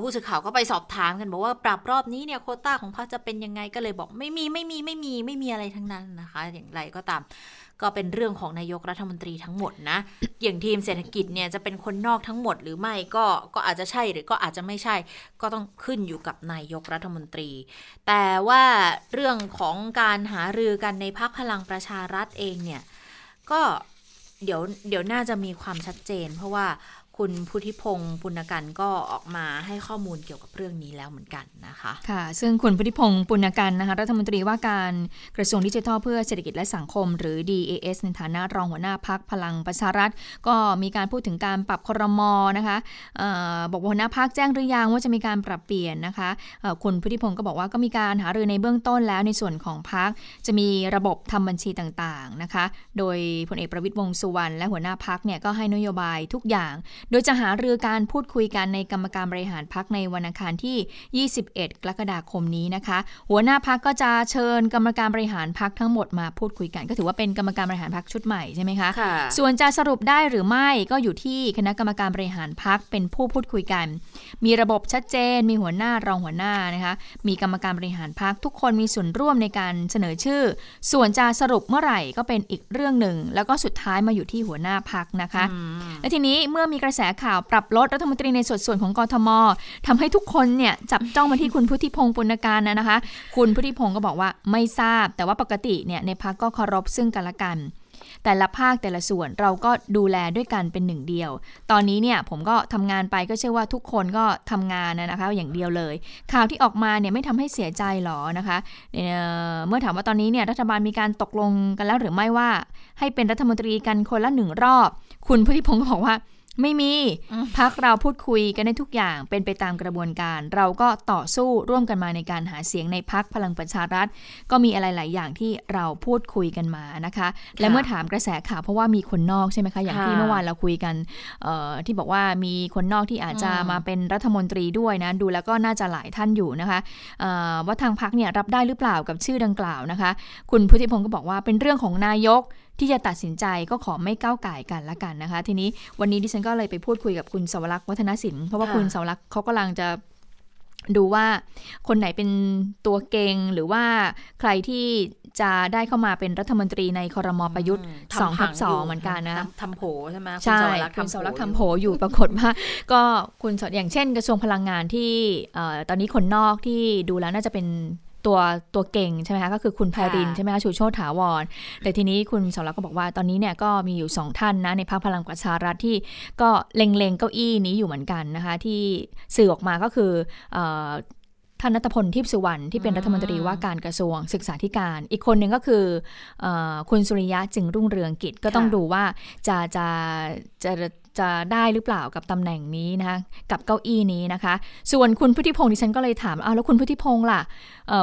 ผู้สื่อข่าวก็ไปสอบถามกันบอกว่าปรับรอบนี้เนี่ยโคต้าของพรรคจะเป็นยังไงก็เลยบอกไม่มีไม่มีไม่มีไม่มีอะไรทั้งนั้นนะคะ อย่างไรก็ตาม ก็เป็นเรื่องของนายกรัฐมนตรีทั้งหมดนะ อย่างทีมเศรษฐกิจเนี่ยจะเป็นคนนอกทั้งหมดหรือไม่ก็ก็อาจจะใช่หรือก็อาจจะไม่ใช่ ก็ต้องขึ้นอยู่กับนายกรัฐมนตรี แต่ว่าเรื่องของการหารือกันในพักพลังประชารัฐเองเนี่ยก็เดี๋ยวเดี๋ยวน่าจะมีความชัดเจน เพราะว่า คุณพุทธิพงศ์ปุณกันก็ออกมาให้ข้อมูลเกี่ยวกับเรื่องนี้แล้วเหมือนกันนะคะค่ะ ซึ่งคุณพุทธิพงศ์ปุณกันนะคะรัฐมนตรีว่าการกระทรวงดิจิทัลเพื่อเศรษฐกิจและสังคม หรือ DAS ในฐานะรองหัวหน้าพักพลังประชารัฐ ก็มีการพูดถึงการปรับครมนะคะออบอกว่าหัวหน้าพักแจ้งหรือยังว่าจะมีการปรับเปลี่ยนนะคะคุณพุทธิพงศ์ก็บอกว่าก็มีการหารือในเบื้องต้นแล้วในส่วนของพักจะมีระบบทำบัญชีต่างๆนะคะ โดยพลเอกประวิตยวงสุวรรณและหัวหน้าพักเนี่ยก็ให้นโยบายทุกอย่างโดยจะหารือการพูดคุยกันในกรรมการบริหารพักในวันอังคารที่ 21 กรกฎาคมนี้นะคะ หัวหน้าพักก็จะเชิญกรรมการบริหารพักทั้งหมดมาพูดคุยกัน ก็ถือว่าเป็นกรรมการบริหารพักชุดใหม่ใช่ไหมคะค่ะส่วนจะสรุปได้หรือไม่ก็อยู่ที่คณะกรรมการบริหารพักเป็นผู้พูดคุยกัน มีระบบชัดเจน มีหัวหน้ารองหัวหน้านะคะ มีกรรมการบริหารพักทุกคนมีส่วนร่วมในการเสนอชื่อ ส่วนจะสรุปเมื่อไหร่ก็เป็นอีกเรื่องหนึ่ง แล้วก็สุดท้ายมาอยู่ที่หัวหน้าพักนะคะ และทีนี้เมื่อมีกระแสแสข่าวปรับลดรัฐมนตรีในส่วนส่วนของกทมทำให้ทุกคนเนี่ยจับจ้องมาที่คุณพุทธิพงศ์ปุณการนะนะคะ คุณพุทธิพงศ์ก็บอกว่าไม่ทราบ แต่ว่าปกติเนี่ยในพักก็เคารพซึ่งกันและกันแต่ละภาคแต่ละส่วนเราก็ดูแลด้วยกันเป็นหนึ่งเดียว ตอนนี้เนี่ยผมก็ทำงานไปก็เชื่อว่าทุกคนก็ทำงานนะนะคะอย่างเดียวเลย ข่าวที่ออกมาเนี่ยไม่ทำให้เสียใจหรอนะคะเเมื่อถามว่าตอนนี้เนี่ยรัฐบาลมีการตกลงกันแล้วหรือไม่ว่า ให้เป็นรัฐมนตรีกันคนละหนึ่งรอบ คุณพุทธิพงศ์ก็บอกว่า ไม่มีพักเราพูดคุยกันได้ทุกอย่างเป็นไปตามกระบวนการ เราก็ต่อสู้ร่วมกันมาในการหาเสียงในพักพลังประชารัฐ ก็มีอะไรหลายอย่างที่เราพูดคุยกันมานะคะ และเมื่อถามกระแสข่าวเพราะว่ามีคนนอกใช่ไหมคะอย่างที่ค่ะเมื่อวานเราคุยกันเอ่อที่บอกว่ามีคนนอกที่อาจจะอืมมาเป็นรัฐมนตรีด้วยนะดูแล้วก็น่าจะหลายท่านอยู่นะคะเอ่อว่าทางพักเนี่ยรับได้หรือเปล่ากับชื่อดังกล่าวนะคะ คุณพุทธิพงศ์ก็บอกว่าเป็นเรื่องของนายก ที่จะตัดสินใจก็ขอไม่ก้าวไก่ายกันละกันนะคะ ทีนี้วันนี้ดิฉันก็เลยไปพูดคุยกับคุณสวรักษ์วัฒนศิลป์เพราะว่าค่ะคุณสวรักษ์เขากำลังจะดูว่าคนไหนเป็นตัวเก่งหรือว่าใครที่จะได้เข้ามาเป็นรัฐมนตรีในคอรมอประยุทธ์อืมสองทำผัทับสองยู่เหมือนกันนะทำทำโผใช่ไหมณใช่สวรักษ์คุณสวรักษ์ทำทำโผโผอยู่ปรากฏว่า ก็คุณสอย่างเช่นกระทรวงพลังงานที่เอ่อตอนนี้คนนอกที่ดูแล้วน่าจะเป็น ตัวตัวเก่งใช่ไหมคะก็คือคุณไพรินค่ะใช่ไหมคะชูโชติถาวร แต่ทีนี้คุณสวรักษ์ก็บอกว่าตอนนี้เนี่ยก็มีอยู่สองท่านนะในพรรคพลังประชารัฐที่ก็เล็งๆเก้าอี้นี้อยู่เหมือนกันนะคะที่สื่อออกมาก็คือเอ่อท่านนัทพลทิพย์สุวรรณที่เป็นรัฐมนตรีว่าการกระทรวงศึกษาธิการ อีกคนหนึ่งก็คือเออคุณสุริยะจึงรุ่งเรืองกิจก็ต้องค่ะดูว่าจะจะจะจะได้หรือเปล่ากับตำแหน่งนี้นะคะกับเก้าอี้นี้นะคะ ส่วนคุณพุทธิพงศ์ดิฉันก็เลยถามอ้าวแล้วคุณพุทธิพงศ์ล่ะเอ่อ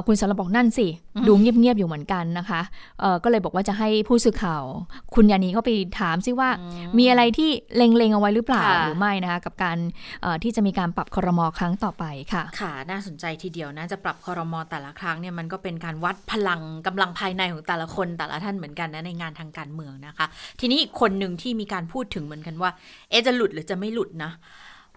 คุณสารบอกนั่นสิ ดูเงียบๆอยู่เหมือนกันนะคะเอ่อก็เลยบอกว่าจะให้ผู้สื่อข่าว คุณยานีก็ไปถามซิว่า มีอะไรที่เล็งๆเอาไว้หรือเปล่าค่ะหรือไม่นะคะกับการเอ่อที่จะมีการปรับครมครั้งต่อไปค่ะ ค่ะ น่าสนใจทีเดียวนะจะปรับคอรมอแต่ละครั้งเนี่ยมันก็เป็นการวัดพลังกำลังภายในของแต่ละคนแต่ละท่านเหมือนกันนะในงานทางการเมืองนะคะ ทีนี้อีกคนหนึ่งที่มีการพูดถึงเหมือนกันว่า เอะจะหลุดหรือจะไม่หลุดนะ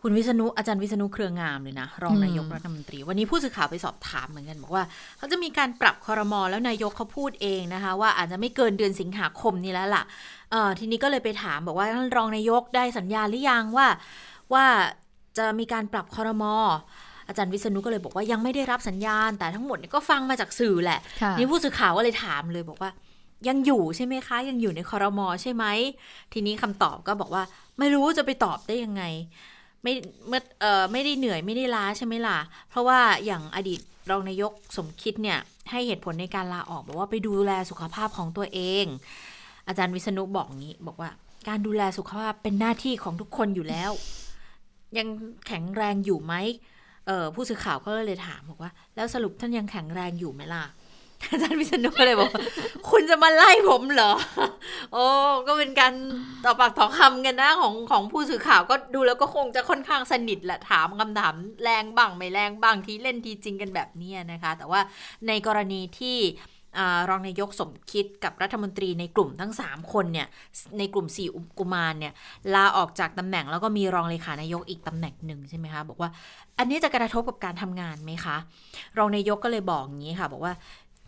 คุณวิษณุอาจารย์วิษณุเครืองามเลยนะ รองนายกรัฐมนตรี วันนี้ผู้สื่อข่าวไปสอบถามเหมือนกันบอกว่า เขาจะมีการปรับคอรมอแล้วนายกเขาพูดเองนะคะ ว่าอาจจะไม่เกินเดือนสิงหาคมนี้แล้วล่ะเอ่อทีนี้ก็เลยไปถามบอกว่าท่านรองนายกได้สัญญาณหรือยังว่าว่าจะมีการปรับคอรมออาจารย์วิษณุก็เลยบอกว่ายังไม่ได้รับสัญญาณ แต่ทั้งหมดเนี่ยก็ฟังมาจากสื่อแหละค่ะนี่ผู้สื่อข่าวก็เลยถามเลยบอกว่า ยังอยู่ใช่ไหมคะ ยังอยู่ในคอรมอใช่ไหมทีนี้คำตอบก็บอกว่า ไม่รู้จะไปตอบได้ยังไง ไม่เมื่อเอ่อไม่ได้เหนื่อยไม่ได้ล้าใช่ไหมล่ะ เพราะว่าอย่างอดีตรองนายกสมคิดเนี่ยให้เหตุผลในการลาออกบอกว่าไปดูแลสุขภาพของตัวเอง อาจารย์วิษณุบอกงี้ บอกว่าการดูแลสุขภาพเป็นหน้าที่ของทุกคนอยู่แล้ว ยังแข็งแรงอยู่ไหมเออผู้สื่อข่าวก็เลยถามบอกว่า แล้วสรุปท่านยังแข็งแรงอยู่ไหมล่ะ อาจารย์วิษณุก็เลยบอกคุณจะมาไล่ผมเหรอ โอ้ก็เป็นการต่อปากต่อคำกันนะของของผู้สื่อข่าวก็ดูแล้วก็คงจะค่อนข้างสนิทแหละถามคำถามแรงบ้างไม่แรงบ้างที่เล่นทีจริงกันแบบนี้นะคะ แต่ว่าในกรณีที่อรองนายกสมคิดกับรัฐมนตรีในกลุ่มทั้ง 3 คนเนี่ยในกลุ่มสี่อุกุมารเนี่ยลาออกจากตำแหน่งแล้วก็มีรองเลขานายกอีกตำแหน่งหนึ่งใช่ไหมคะบอกว่า อันนี้จะกระทบกับการทำงานไหมคะ รองนายกก็เลยบอกอย่างนี้ค่ะ บอกว่า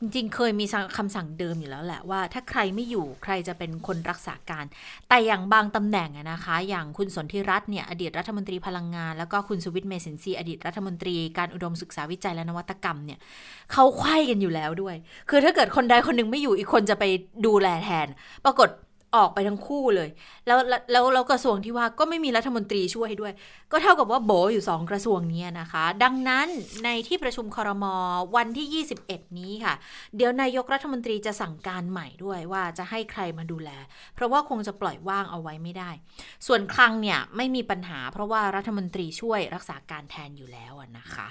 จริงเคยมีคำสั่งเดิมอยู่แล้วแหละว่า ถ้าใครไม่อยู่ใครจะเป็นคนรักษาการ แต่อย่างบางตำแหน่งนะคะ อย่างคุณสนธิรัตน์เนี่ยอดีตรัฐมนตรีพลังงาน แล้วก็คุณสุวิทย์เมสินทรีอดีตรัฐมนตรีการอุดมศึกษาวิจัยและนวัตกรรมเนี่ยเขาไข้กันอยู่แล้วด้วย คือถ้าเกิดคนใดคนหนึ่งไม่อยู่อีกคนจะไปดูแลแทน ปรากฏ ออกไปทั้งคู่เลยแล้วแล้วแล้วแล้วกระทรวงที่ว่าก็ไม่มีรัฐมนตรีช่วยด้วย ก็เท่ากับว่าโบอยู่สองกระทรวงนี้นะคะ ดังนั้นในที่ประชุมคอรมอวันที่ 21 นี้ค่ะ เดี๋ยวนายกรัฐมนตรีจะสั่งการใหม่ด้วยว่าจะให้ใครมาดูแล เพราะว่าคงจะปล่อยว่างเอาไว้ไม่ได้ ส่วนคลังเนี่ยไม่มีปัญหา เพราะว่ารัฐมนตรีช่วยรักษาการแทนอยู่แล้วนะคะ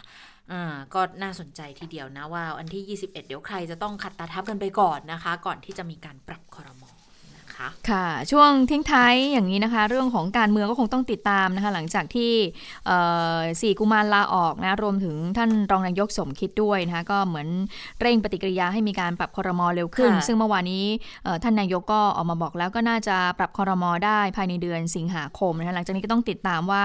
อ่าก็น่าสนใจทีเดียวนะว่าวันที่ 21 เดี๋ยวใครจะต้องขัดตาทับกันไปก่อนนะคะ ก่อนที่จะมีการปรับคอรมอ นะคะคะ ค่ะ ช่วงทิ้งท้ายอย่างนี้นะคะ เรื่องของการเมืองก็คงต้องติดตามนะคะ หลังจากที่สี่กุมารลาออกนะรวมถึงท่านรองนายกสมคิดด้วยนะคะก็เหมือนเร่งปฏิกิริยาให้มีการปรับคอรมอเร็วขึ้น ซึ่งเมื่อวานนี้ท่านนายกก็ออกมาบอกแล้วก็น่าจะปรับคอรมอได้ภายในเดือนสิงหาคมนะคะหลังจากนี้ก็ต้องติดตามว่า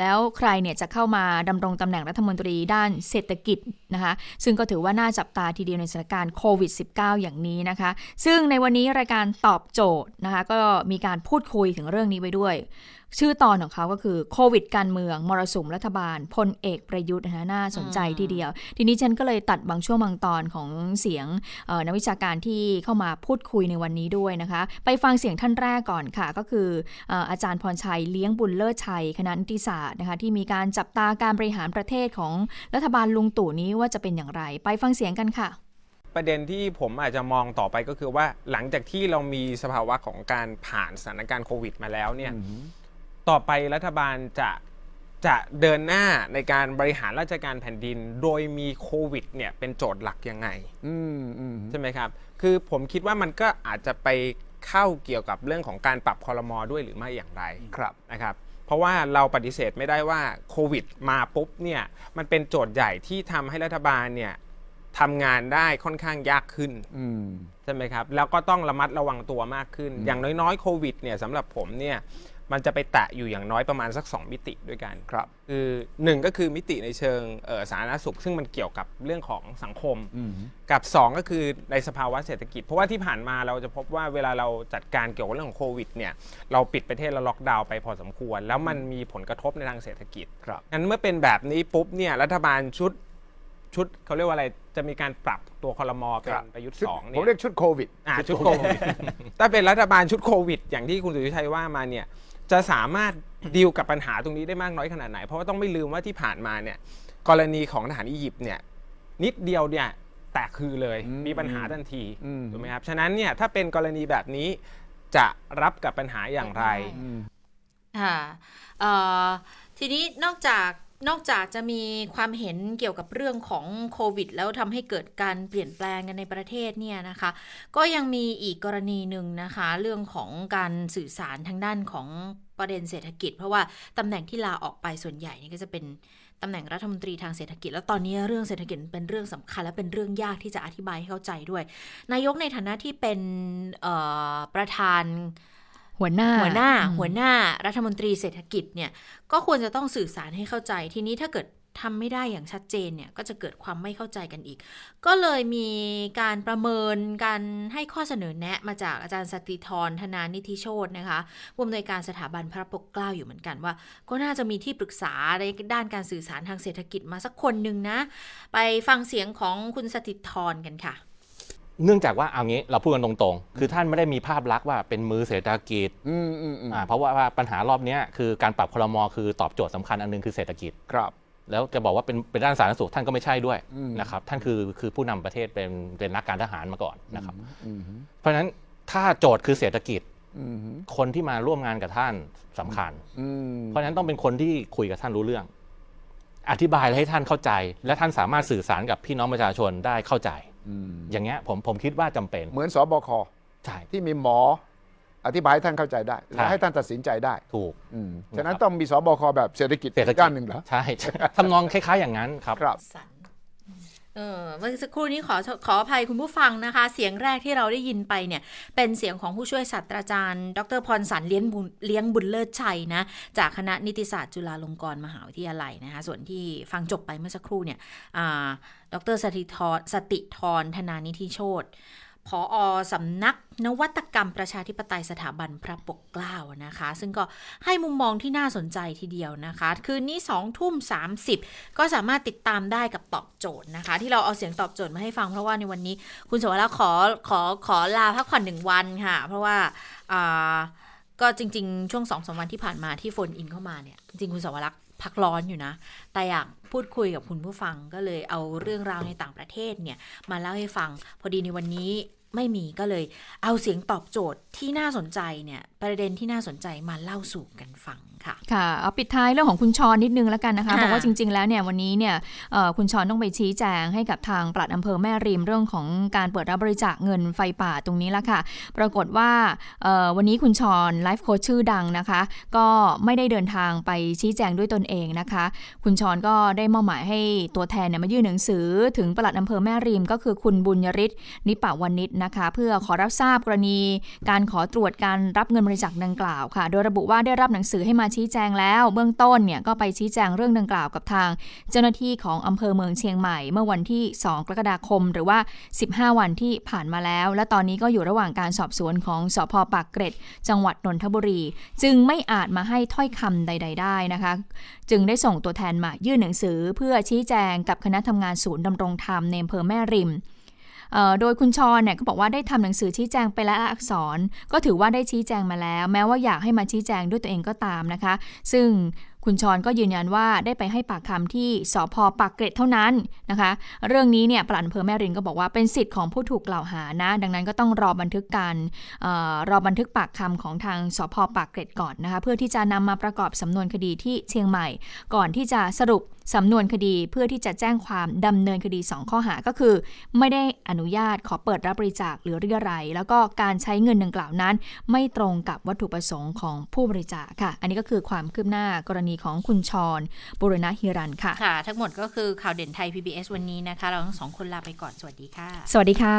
แล้วใครเนี่ยจะเข้ามาดำรงตำแหน่งรัฐมนตรีด้านเศรษฐกิจนะคะซึ่งก็ถือว่าน่าจับตาทีเดียวในสถานการณ์โควิด -19 อย่างนี้นะคะ ซึ่งในวันนี้รายการตอบโจทย์นะคะก็มีการพูดคุยถึงเรื่องนี้ไว้ด้วย ชื่อตอนของเขาก็คือโควิดการเมือง มรสุมรัฐบาลพลเอกประยุทธ์นะคะน่าสนใจทีเดียว ทีนี้ฉันก็เลยตัดบางช่วงบางตอนของเสียงนักวิชาการที่เข้ามาพูดคุยในวันนี้ด้วยนะคะ ไปฟังเสียงท่านแรกก่อนค่ะ ก็คืออาจารย์พรชัยเลี้ยงบุญเลิศชัยคณะนิติศาสตร์นะคะที่มีการจับตาการบริหารประเทศของรัฐบาลลุงตู่นี้ว่าจะเป็นอย่างไร ไปฟังเสียงกันค่ะ ประเด็นที่ผมอาจจะมองต่อไปก็คือว่าหลังจากที่เรามีสภาวะของการผ่านสถานการณ์โควิดมาแล้วเนี่ยต่อไปรัฐบาลจะจะเดินหน้าในการบริหารราชการแผ่นดิน โดยมีโควิดเนี่ยเป็นโจทย์หลักยังไงใช่ไหมครับ คือผมคิดว่ามันก็อาจจะไปเข้าเกี่ยวกับเรื่องของการปรับคอรมอด้วยหรือไม่อย่างไรครับนะครับ เพราะว่าเราปฏิเสธไม่ได้ว่าโควิดมาปุ๊บเนี่ยมันเป็นโจทย์ใหญ่ที่ทำให้รัฐบาลเนี่ย ทำงานได้ค่อนข้างยากขึ้นใช่ไหมครับ แล้วก็ต้องระมัดระวังตัวมากขึ้น อย่างน้อยๆโควิดเนี่ยสำหรับผมเนี่ยมันจะไปแตะอยู่อย่างน้อยประมาณสัก 2 มิติด้วยกันครับคือหนึ่งก็คือมิติในเชิงสาธารณสุข ซึ่งมันเกี่ยวกับเรื่องของสังคม กับ 2 ก็คือในสภาวะเศรษฐกิจ เพราะว่าที่ผ่านมาเราจะพบว่าเวลาเราจัดการเกี่ยวกับเรื่องของโควิดเนี่ยเราปิดประเทศเราล็อกดาวน์ไปพอสมควร แล้วมันมีผลกระทบในทางเศรษฐกิจงั้นเมื่อเป็นแบบนี้ปุ๊บเนี่ยรัฐบาลชุด ชุดเขาเรียกว่าอะไรจะมีการปรับตัวคอรมอเป็นประยุทธ์สองเนี่ยผมเรียกชุดโควิด อ่าชุดโควิด ถ้าเป็นรัฐบาลชุดโควิด อย่างที่คุณสุวิชัยว่ามาเนี่ยจะสามารถดีลกับปัญหาตรงนี้ได้มากน้อยขนาดไหน เพราะว่าต้องไม่ลืมว่าที่ผ่านมาเนี่ยกรณีของทหารอียิปต์เนี่ยนิดเดียวเนี่ยแตกคือเลยมีปัญหาทันทีถูกไหมครับฉะนั้นเนี่ยถ้าเป็นกรณีแบบนี้จะรับกับปัญหาอย่างไร ค่ะทีนี้นอกจาก นอกจากจะมีความเห็นเกี่ยวกับเรื่องของโควิด แล้วทำให้เกิดการเปลี่ยนแปลงกันในประเทศเนี่ยนะคะ ก็ยังมีอีกกรณีหนึ่งนะคะ เรื่องของการสื่อสารทางด้านของประเด็นเศรษฐกิจ เพราะว่าตำแหน่งที่ลาออกไปส่วนใหญ่นี่ก็จะเป็นตำแหน่งรัฐมนตรีทางเศรษฐกิจ แล้วตอนนี้เรื่องเศรษฐกิจเป็นเรื่องสำคัญ และเป็นเรื่องยากที่จะอธิบายให้เข้าใจด้วย นายกในฐานะที่เป็นประธาน หัวหน้าหัวหน้าหัวหน้ารัฐมนตรีเศรษฐกิจเนี่ยก็ควรจะต้องสื่อสารให้เข้าใจทีนี้ถ้าเกิดทำไม่ได้อย่างชัดเจนเนี่ยก็จะเกิดความไม่เข้าใจกันอีก ก็เลยมีการประเมินการให้ข้อเสนอแนะมาจากอาจารย์สติธรธนานิธิโชตนะคะผู้อำนวยการสถาบันพระปกเกล้าอยู่เหมือนกันว่า ก็น่าจะมีที่ปรึกษาในด้านการสื่อสารทางเศรษฐกิจมาสักคนหนึ่งนะ ไปฟังเสียงของคุณสติธรกันค่ะ เนื่องจากว่าเอางี้เราพูดกันตรงๆ คือท่านไม่ได้มีภาพลักษณ์ว่าเป็นมือเศรษฐกิจอ่าเพราะว่าปัญหารอบนี้คือการปรับคลมอคือตอบโจทย์สำคัญอันนึงคือเศรษฐกิจ ครับ แล้วจะบอกว่าเป็นเป็นด้านสาธารณสุขท่านก็ไม่ใช่ด้วยนะครับท่านคือคือผู้นำประเทศเป็นเป็นนักการทหารมาก่อนนะครับเพราะฉะนั้นถ้าโจทย์คือเศรษฐกิจคนที่มาร่วมงานกับท่านสำคัญเพราะฉะนั้นต้องเป็นคนที่คุยกับท่านรู้เรื่อง อธิบายให้ท่านเข้าใจ และท่านสามารถสื่อสารกับพี่น้องประชาชนได้เข้าใจ อย่างเงี้ยผมผมคิดว่าจำเป็น เหมือนสบคใช่ที่มีหมออธิบายให้ท่านเข้าใจได้และให้ท่านตัดสินใจได้ถูกฉะนั้นต้องมีสบคแบบเศรษฐกิจเศรษฐกิจหนึ่งเหรอใช่ทำนองคล้ายๆอย่างนั้นครับครับ เออเมื่อสักครู่นี้ขอขออภัยคุณผู้ฟังนะคะ เสียงแรกที่เราได้ยินไปเนี่ย เป็นเสียงของผู้ช่วยศาสตราจารย์ ดรพรสันเลี้ยงบุญเลี้ยงบุญเลิศชัยนะจากคณะนิติศาสตร์จุฬาลงกรณ์มหาวิทยาลัยนะคะ ส่วนที่ฟังจบไปเมื่อสักครู่เนี่ยดรสติธรสติธรธนานิธิโชต พออสำนักนวัตกรรมประชาธิปไตยสถาบันพระปกเกล้านะคะ ซึ่งก็ให้มุมมองที่น่าสนใจทีเดียวนะคะ คืนนี้2ทุ่ม 30 ก็สามารถติดตามได้กับตอบโจทย์นะคะ ที่เราเอาเสียงตอบโจทย์มาให้ฟังเพราะว่าในวันนี้ คุณสวรักษ์ขอขอขอลาพักผ่อนหนึ่งวันค่ะ เพราะว่าก็จริง ๆ ช่วงสองสวันที่ผ่านมาที่โฟนอินเข้ามาเนี่ยจริงคุณสวรักษ์พักร้อนอยู่นะ แต่อยาก พูดคุยกับคุณผู้ฟังก็เลยเอาเรื่องราวในต่างประเทศเนี่ยมาเล่าให้ฟัง พอดีในวันนี้ ไม่มีก็เลย เอาเสียงตอบโจทย์ที่น่าสนใจเนี่ยประเด็นที่น่าสนใจมาเล่าสู่กันฟังค่ะค่ะเอาปิดท้ายเรื่องของคุณชรนิดนึงแล้วกันนะคะค่ะบอกว่าจริง ๆ แล้วเนี่ยวันนี้เนี่ยเอ่อคุณชรต้องไปชี้แจงให้กับทางปลัดอำเภอแม่ริมเรื่องของการเปิดรับบริจาคเงินไฟป่าตรงนี้ละค่ะ ปรากฏว่าเอ่อวันนี้คุณชรไลฟ์โค้ชชื่อดังนะคะ ก็ไม่ได้เดินทางไปชี้แจงด้วยตนเองนะคะ คุณชรก็ได้มอบหมายให้ตัวแทนเนี่ยมายื่นหนังสือ ถึงปลัดอำเภอแม่ริมก็คือคุณบุญยริศนิปะวันนิชนะคะ เพื่อขอรับทราบกรณี การขอตรวจการรับเงินบริจาคดังกล่าวค่ะ โดยระบุว่าได้รับหนังสือให้มาชี้แจงแล้ว เบื้องต้นเนี่ยก็ไปชี้แจงเรื่องดังกล่าวกับทาง เจ้าหน้าที่ของอำเภอเมืองเชียงใหม่ เมื่อวันที่ 2 กรกฎาคม หรือว่า 15 วันที่ผ่านมาแล้ว และตอนนี้ก็อยู่ระหว่างการสอบสวนของสพปากเกร็ด จังหวัดนนทบุรี จึงไม่อาจมาให้ถ้อยคำใด ๆ ได้นะคะ จึงได้ส่งตัวแทนมายื่นหนังสือเพื่อชี้แจงกับคณะทำงานศูนย์ดำรงธรรมในอำเภอแม่ริม โดยคุณชรเนี่ยก็บอกว่าได้ทำหนังสือชี้แจงไปแล้วอักษร ก็ถือว่าได้ชี้แจงมาแล้ว แม้ว่าอยากให้มาชี้แจงด้วยตัวเองก็ตามนะคะ ซึ่งคุณชรก็ยืนยันว่าได้ไปให้ปากคำที่สพปากเกร็ดเท่านั้นนะคะ เรื่องนี้เนี่ยปลัดอำเภอแม่รินก็บอกว่าเป็นสิทธิ์ของผู้ถูกกล่าวหานะ ดังนั้นก็ต้องรอบันทึกการออรอบันทึกปากคำของทางสพปากเกร็ดก่อนนะคะ เพื่อที่จะนำมาประกอบสำนวนคดีที่เชียงใหม่ ก่อนที่จะสรุปสำนวนคดีเพื่อที่จะแจ้งความดำเนินคดี 2 ข้อหาก็คือ ไม่ได้อนุญาตขอเปิดรับบริจาคหรือเรียรัยแล้วก็การใช้เงินดังกล่าวนั้น ไม่ตรงกับวัตถุประสงค์ของผู้บริจาคค่ะ อันนี้ก็คือความคืบหน้ากรณีของคุณชรบุรณะฮิรันค่ะค่ะ ทั้งหมดก็คือข่าวเด่นไทย PBS วันนี้นะคะ เราทั้งสองคนลาไปก่อนสวัสดีค่ะ สวัสดีค่ะ